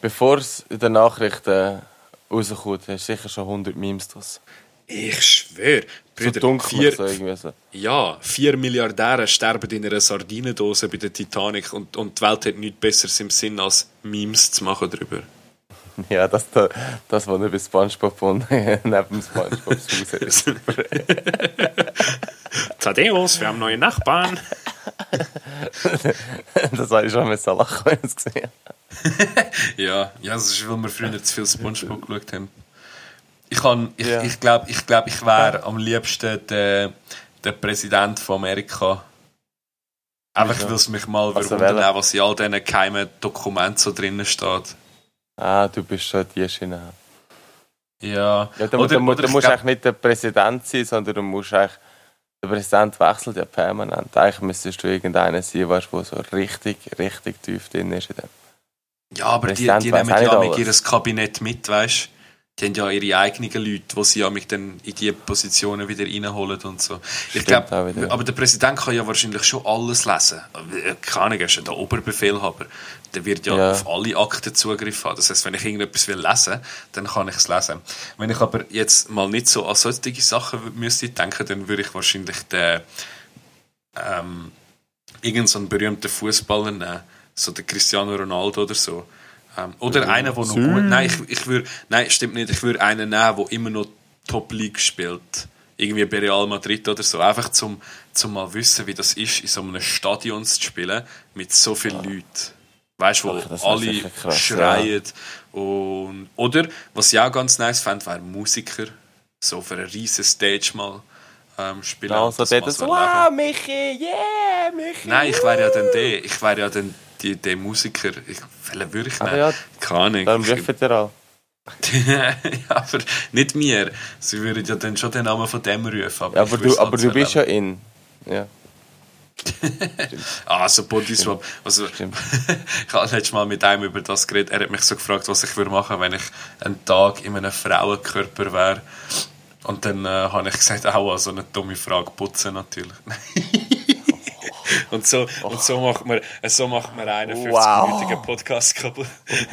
bevor es in den Nachrichten rauskommt, hast du sicher schon 100 Memes draus. Ich schwöre. So Brüder, dunkel vier, so irgendwie so. Ja, vier Milliardäre sterben in einer Sardinendose bei der Titanic und, und die Welt hat nichts Besseres im Sinn, als Memes zu machen darüber. (laughs) Ja, das, das, das was nicht bei Spongebob und (laughs) neben Haus ist. (laughs) Thaddeus, wir haben neue Nachbarn. (laughs) das habe ich schon mit lachen, wenn ich es gesehen habe. (laughs) Ja, ja, das ist, weil wir früher zu viel Spongebob geschaut haben. Ich, kann, ich, Ja. ich glaube, ich, glaub, ich wäre am liebsten der, der Präsident von Amerika. Einfach, Wieso? weil es mich mal Also was in all diesen geheimen Dokumenten so drinnen steht. Ah, du bist schon die Schiene. Ja, Ja, du, oder, du, oder musst glaub- eigentlich nicht der Präsident sein, sondern du musst eigentlich. Der Präsident wechselt ja permanent. Eigentlich müsstest du irgendeiner sein, weißt, der so richtig, richtig tief drin ist in dem. Ja, aber die, Präsident die nehmen ja mit alles. ihr Kabinett mit, weißt Die haben ja ihre eigenen Leute, die sie ja mit dann in diese Positionen wieder reinholen und so. Ich Stimmt auch glaube, aber der Präsident kann ja wahrscheinlich schon alles lesen. Keine Ahnung, er ist ja der Oberbefehlhaber. Der wird ja, Ja. auf alle Akten Zugriff haben. Das heißt, wenn ich irgendetwas will lesen, dann kann ich es lesen. Wenn ich aber jetzt mal nicht so an solche Sachen müsste denken, dann würde ich wahrscheinlich den, ähm, irgend so einen berühmten Fußballer nehmen, so der Cristiano Ronaldo oder so. Ähm, oder einer, der noch gut... Nein, ich, ich würde... Nein, stimmt nicht. Ich würde einen nehmen, der immer noch Top League spielt. Irgendwie bei Real Madrid oder so. Einfach zum, zum mal wissen, wie das ist, in so einem Stadion zu spielen mit so vielen Leuten. Weißt du, wo Ach, das alle krass, schreien. Und, oder, was ich auch ganz nice fände, wäre Musiker. So auf einer riesen Stage mal ähm, spielen. Also Das mal so, wow, Michi, yeah, Michi. Nein, ich wäre ja dann der. Ich wäre ja dann die, der Musiker. Ich, welchen würde ich nehmen? ja, Keine Ahnung. Ich- rufen ihr an. (laughs) ja, aber nicht mir. Sie würden ja dann schon den Namen von dem rufen. Aber, Ja, aber du, aber du bist ja in. Ja, (laughs) Ah, so Bodyswap. Also, (laughs) ich habe letztes Mal mit einem über das geredet. Er hat mich so gefragt, was ich würde machen, wenn ich einen Tag in einem Frauenkörper wäre. Und dann äh, habe ich gesagt, auch so eine dumme Frage, putzen natürlich. Und, so, und so macht man, so macht man einen 50-minütigen Podcast kaputt.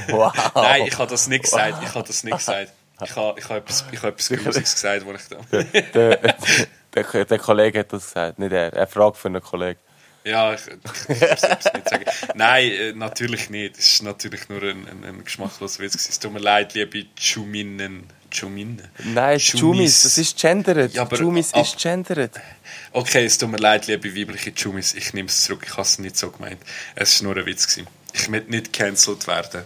Wow. (laughs) Nein, ich habe das nicht gesagt. Ich habe das nicht gesagt. Ich habe, ich habe etwas, ich habe etwas Grusiges gesagt, wo ich da... der, der, der Kollege hat das gesagt, nicht er. Er fragt für einen Kollegen. Ja, ich, ich, es nicht sagen. Nein, äh, natürlich nicht. Es ist natürlich nur ein, ein, ein geschmackloser Witz. Es tut mir leid, liebe Chuminen. Chuminen? Nein, Chumis, das ist gendert. Ja, aber- Chumis ab- ist gendert. Okay, es tut mir leid, liebe weibliche Chumis. Ich nehme es zurück. Ich habe es nicht so gemeint. Es war nur ein Witz. Gewesen. Ich möchte nicht gecancelt werden.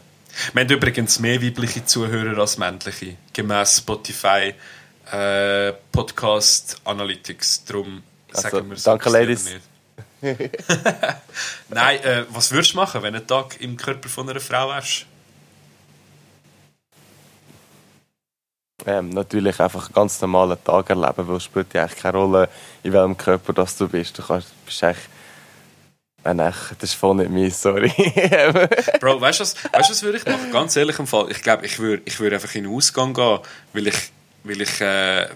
Wir haben übrigens mehr weibliche Zuhörer als männliche. Gemäss Spotify äh, Podcast Analytics. Darum Also, sagen wir es danke, Ladies. nicht. (laughs) Nein, äh, was würdest du machen, wenn du einen Tag im Körper von einer Frau wärst? Ähm, natürlich einfach einen ganz normalen Tag erleben, weil es spielt ja eigentlich keine Rolle, in welchem Körper das du bist. Du kannst, bist eigentlich... Äh, nein, das ist voll nicht meins, sorry. (laughs) Bro, weißt du was, weißt, was würde ich machen? Ganz ehrlich im Fall, ich glaube, ich würde ich würd einfach in den Ausgang gehen, weil ich, weil ich äh,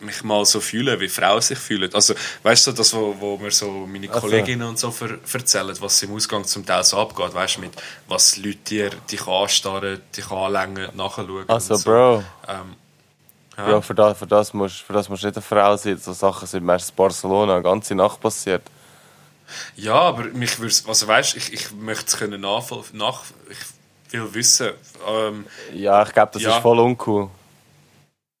mich mal so fühlen, wie Frauen sich fühlen. Also, weißt du, das, wo, wo mir so meine Also. Kolleginnen und so ver erzählen, was im Ausgang zum Teil so abgeht, weißt du, mit was Leute dir dich anstarren, dich anlängen, nachschauen. also, so. Bro, Ähm, ja. Bro für, das, für, das musst, für das musst du nicht eine Frau sein. So Sachen sind meistens in Barcelona eine ganze Nacht passiert. Ja, aber mich würd's, also weißt, ich, ich möchte es können nachvoll, nach, ich will wissen, ähm, Ja, ich glaube, das Ja. ist voll uncool.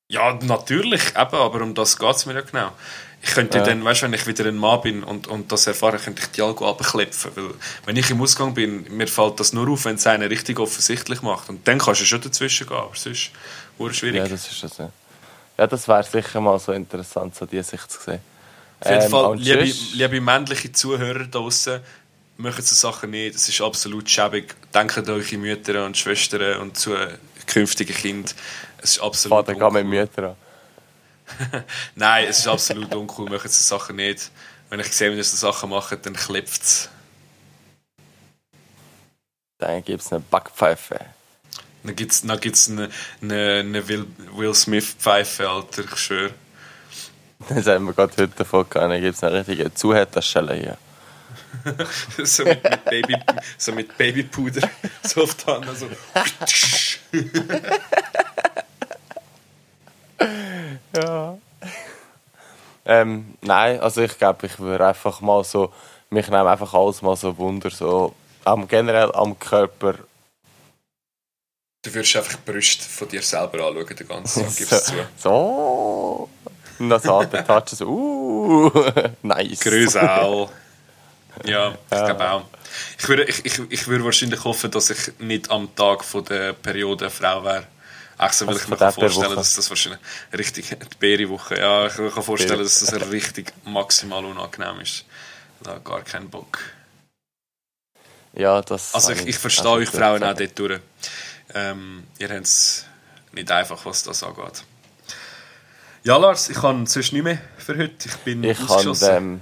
Ja, natürlich, eben, aber um das geht es mir ja genau. Ich könnte Ja. dann, weißt, wenn ich wieder ein Mann bin und, und das erfahre, könnte ich die Algo abklepfen, weil wenn ich im Ausgang bin, mir fällt das nur auf, wenn es einer richtig offensichtlich macht und dann kannst du schon dazwischen gehen, aber sonst ist schwierig. Ja, das ist das. Ja, ja das wäre sicher mal so interessant, so die Sicht zu sehen. Auf jeden Ähm, Fall, liebe, liebe männliche Zuhörer da draussen, machen so Sachen nicht. Es ist absolut schäbig. Denkt an eure Mütter und Schwestern und zu künftigen Kindern. Es ist absolut Vater, geh mit uncool. Müttern an. (laughs) Nein, es ist absolut uncool. Machen so Sachen nicht. Wenn ich sehe, ihr so Sachen macht, dann klopft es. Dann gibt es eine Backpfeife. Dann gibt es dann gibt's eine, eine, eine Will, Will Smith-Pfeife, Alter, ich schwöre. Das haben wir gerade heute davon gehabt. Dann gibt es eine richtige Zuhälterstelle hier. (laughs) so, mit, mit Baby, so mit Babypuder. (laughs) So auf die Hand. So. Ja. Ähm, nein, also ich glaube, ich würde einfach mal so, mich nehmen einfach alles mal so Wunder, so am, generell am Körper. Du würdest einfach die Brüste von dir selber anschauen, den ganzen Tag, gibst so, du zu. so. Und dann so Touchen, so, uh, (laughs) nice. Grüße Ja, ich glaube auch. Ich würde, ich, ich, ich würde wahrscheinlich hoffen, dass ich nicht am Tag von der Periode eine Frau wäre. Ach so, weil Also ich mir kann vorstellen, dass das wahrscheinlich richtig, die Beere-Woche, ja, ich kann vorstellen, dass das richtig maximal unangenehm ist. Da gar keinen Bock. Ja, das Also ich, ich verstehe euch Frauen auch dort durch. Ähm, ihr habt es nicht einfach, was das angeht. Ja, Lars, ich kann sonst nicht mehr für heute. Ich bin Ich kann, ausgeschossen. ähm,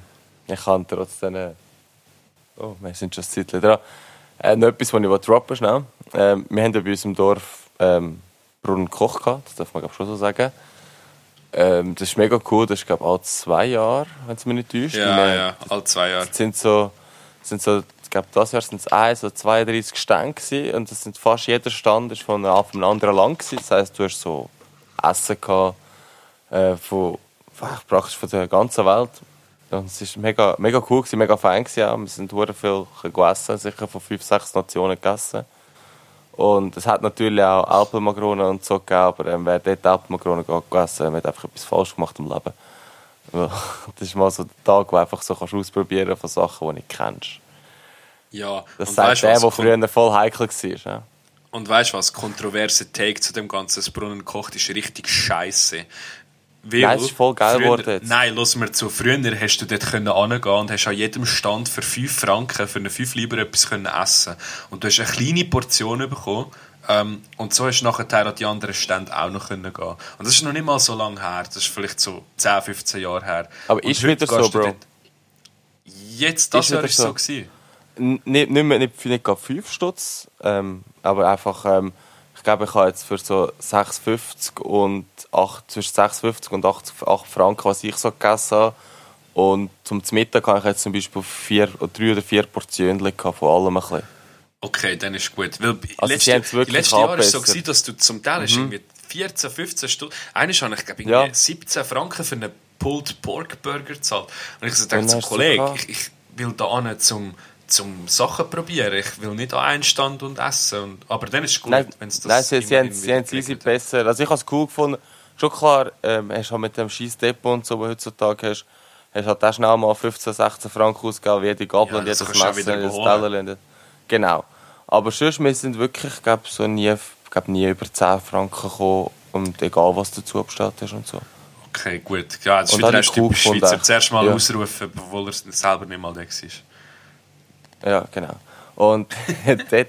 ich kann trotzdem. äh, Oh, wir sind schon ein Zeitchen dran. Äh, noch etwas, was ich droppen schnell. Ähm, wir haben ja bei uns im Dorf ähm, Brunnen Koch gehabt, das darf man glaub, schon so sagen. Ähm, das ist mega cool, das ist glaube ich alle zwei Jahre, wenn es mich nicht täuscht. ja, Wir- ja, alle zwei Jahre. Es sind so, sind so ich glaube, dieses Jahr sind es ein, so 32 Stände gewesen, und das sind fast jeder Stand ist von einem, anderen Land gewesen. Das heisst, du hast so Essen gehabt, äh, von praktisch von der ganzen Welt. Und es ist mega, mega cool gewesen, mega fein gewesen. auch. Wir sind hure viel gegessen, sicher von fünf, sechs Nationen gegessen. Und es hat natürlich auch Alpenmagronen und so gegeben, aber ähm, wer dort Alpenmagronen gegessen hat, hat einfach etwas falsch gemacht im Leben. (laughs) Das ist mal so der Tag, wo du einfach so kannst ausprobieren von Sachen, die du nicht kennst. Ja, das sagt weißt, der, der früher voll heikel war. Ja? Und weißt du was? Kontroverse Take zu dem ganzen das Brunnen kocht ist richtig scheiße. Weil nein, ist voll geil geworden Nein, lass mir zu. Früher hast du dort können und hast an jedem Stand für 5 Franken, für eine 5 Lieber etwas können essen Und du hast eine kleine Portion bekommen. Ähm, und so hast du nachher an die anderen Stände auch noch können gehen Und das ist noch nicht mal so lange her. Das ist vielleicht so 10, 15 Jahre her. Aber ist wieder so, Bro? Jetzt, das ist Jahr ist so. so gewesen. Nicht, nicht, mehr, nicht, nicht 5 Stutz, ähm, aber einfach... Ähm, glaube, ich habe jetzt für so 6,50 und 8, zwischen 6,50 und 8, 8 Franken, was ich so gegessen habe. Und zum Mittag habe ich jetzt zum Beispiel vier, drei oder vier Portionen von allem ein bisschen. Okay, dann ist gut. Weil also letzte, letzte Jahr war es so, gewesen, dass du zum Teil mhm. irgendwie 14, 15 Stunden... Eigentlich habe ich, glaube ich, ja. 17 Franken für einen Pulled Pork Burger gezahlt. Und ich so dachte zum Kollegen, ich, ich will da hin zum zum Sachen probieren. Ich will nicht an einen Stand und essen. Und, aber dann ist es gut, wenn es das Nein, sie, sie haben es easy besser. Also ich habe es cool gefunden. Schon klar, ähm, hast halt mit dem scheiß Depot und so, was du heutzutage hast, hast halt auch schnell mal 15, 16 Franken ausgegeben, wie jede Gabel ja, und jedes Messer, jedes Teller. Genau. Aber sonst, wir sind wirklich, ich glaube, so nie, glaub, nie über 10 Franken gekommen und egal, was du dazu bestellt hast und so. Okay, gut. Ja, das ist wieder ein typisch Schweizer. Zuerst mal ja. ausrufen, obwohl er selber nicht mal da war. Ja, genau. Und (laughs) dort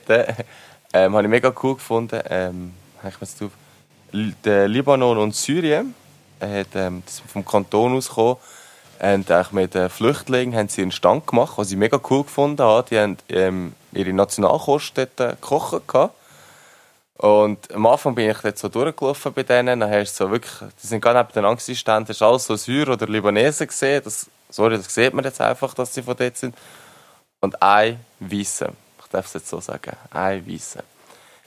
ähm, habe ich mega cool gefunden, ähm, ich mir drauf, der Libanon und Syrien, äh, ähm, das vom Kanton aus gekommen, und mit den Flüchtlingen haben sie einen Stand gemacht, was ich mega cool gefunden habe. Die haben ähm, ihre Nationalkost dort äh, gekocht. Und am Anfang bin ich dort so durchgelaufen bei denen. Dann hast so wirklich, die sind gerade neben den Angstständen, hast alles so Syrer oder Libanesen gesehen. Das, sorry, das sieht man jetzt einfach, dass sie von dort sind und ein Weiße. Ich darf es jetzt so sagen. Ein Weiße.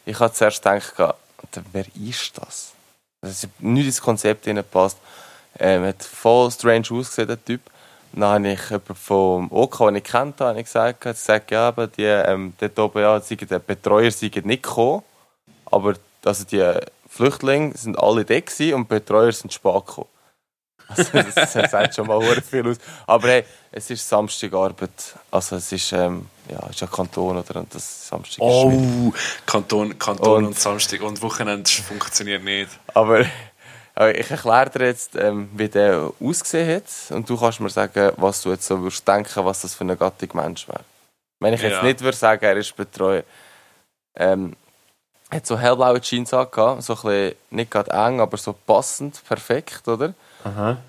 Ich habe zuerst gedacht, wer ist das? Das ist nicht ins Konzept passt. Ähm, hat voll strange ausgesehen, der Typ. Dann habe ich jemanden vom OK, den ich kennt habe, gesagt, gesagt ja, aber die, ähm, dort oben, ja, die Betreuer sind nicht gekommen, aber also die Flüchtlinge sind alle da und die Betreuer sind spät gekommen. Also, das, das sagt schon mal viel aus. Aber hey, es ist Samstagarbeit. Also es ist, ähm, ja, ist ja Kanton oder und das Samstag Oh, Kanton, Kanton und, und, Samstag und Wochenende funktioniert nicht. Aber, aber ich erkläre dir jetzt, ähm, wie der ausgesehen hat und du kannst mir sagen, was du jetzt so würdest denken, was das für eine Gattung Mensch wäre. Wenn ich jetzt ja. nicht würde sagen, er ist Betreuer. Ähm, er hat so hellblaue Jeans angehabt, so ein bisschen, nicht gerade eng, aber so passend, perfekt, oder?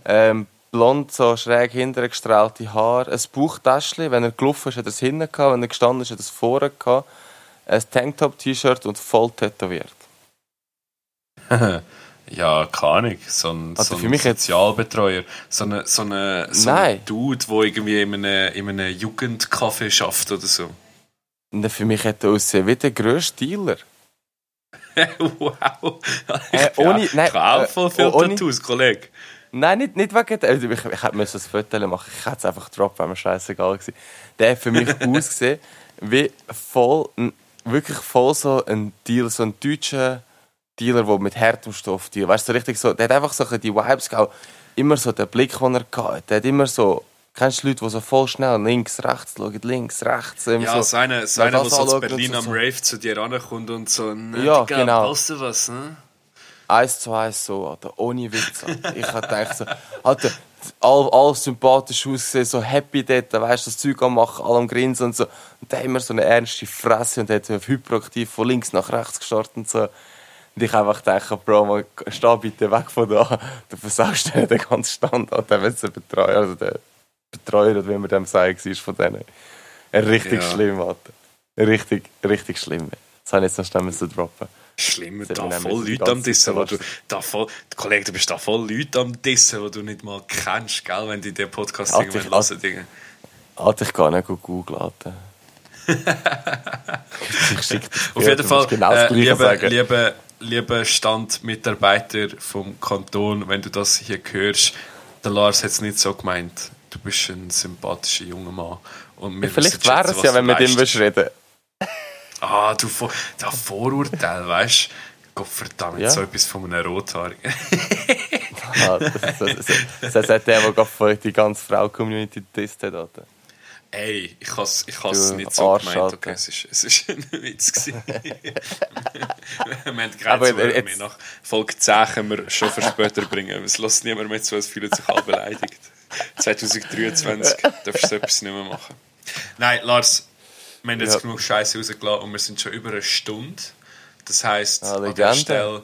Ähm, blond, so schräg hintergestrahlte Haare, ein Bauchtäschchen. Wenn er gelaufen ist, hat er es hinten gehabt. Wenn er gestanden ist, hat er es vorne gehabt. Ein Tanktop-T-Shirt und voll tätowiert. (laughs) ja, keine Ahnung. So ein, also so ein Sozialbetreuer. So ein so eine, so ein Dude, der irgendwie in einem, in einem Jugendcafé schafft oder so. Und für mich hat er aussehen wie der grösste Dealer. (laughs) wow. Äh, ohne, nein, ich auch voll viel äh, Tattoos, Kollege. Nein, nicht, nicht wegen der. Also ich, ich hätte ein Foto machen Ich hätte es einfach droppen, wenn mir scheißegal gewesen. Der hat für mich (laughs) ausgesehen wie voll, wirklich voll so ein Deal, so ein deutscher Dealer, der mit härtem Stoff dealt. Weißt du, so richtig so, der hat einfach so die Vibes gehabt. Immer so der Blick, den er hatte. Der hat immer so, kennst du Leute, die so voll schnell links, rechts schauen, links, rechts. Ja, so, seine, seine der so in Berlin am so. Rave zu dir rankommt und so, ne, ja, Digga, genau. was, ne? Eins zu eins so, Alter, ohne Witz. Alter. Ich hab gedacht so, Alter, all, all sympathisch ausgesehen, so happy dort, weißt du, das Zeug am machen, alle am Grinsen und so. Und der immer so eine ernste Fresse und hat so hyperaktiv von links nach rechts gestartet und so. Und ich einfach gedacht, Bro, man, steh bitte weg von da. Du versagst den ganzen Standort, der wird Betreuer, also der Betreuer, oder wie man dem sagt, ist von denen. Richtig ja. schlimm, Alter. Richtig, richtig schlimm. Das habe ich jetzt noch schnell droppen. Schlimm, da voll Leute am Dissen, wo du, da voll, Kollege, du bist da voll Leute am Dissen, die du nicht mal kennst, gell, wenn die den Podcast Alter, irgendwann hören. Dinge. Alter, ich kann nicht googeln, Alter. (laughs) Auf jeden Fall, genau äh, liebe, liebe, liebe Standmitarbeiter vom Kanton, wenn du das hier hörst, der Lars hat es nicht so gemeint. Du bist ein sympathischer junger Mann. Und ja, vielleicht wäre es ja, wenn wir mit ihm reden Ah, du, Vor da Vorurteil, weißt du? Gottverdammt, Ja. so etwas von einem Rothaarigen. (laughs) Ah, das, das, das, das, das hat der, der gerade die ganze Frau-Community getestet hat. Ey, ich habe es ich has nicht so Arsch, gemeint, okay, es ist, es ist (laughs) ein Witz gewesen. (laughs) wir haben gerade zu, jetzt- wir nach Folge 10 können wir schon für später bringen. Es lässt niemand mehr zu, es fühlt sich alle beleidigt. 2023 darfst du so etwas nicht mehr machen. Nein, Lars, wir haben jetzt Ja. genug Scheiße rausgelassen und wir sind schon über eine Stunde. Das heisst, Ah, an der. Stelle,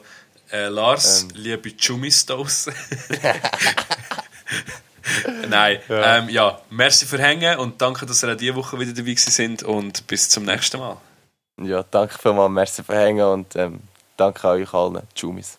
äh, Lars, Ähm. liebe Chumistos. (laughs) Nein, ja. Ähm, ja, merci für Hängen und danke, dass ihr auch diese Woche wieder dabei sind und bis zum nächsten Mal. Ja, danke vielmals, merci für Hängen und ähm, danke an euch allen. Tschüss.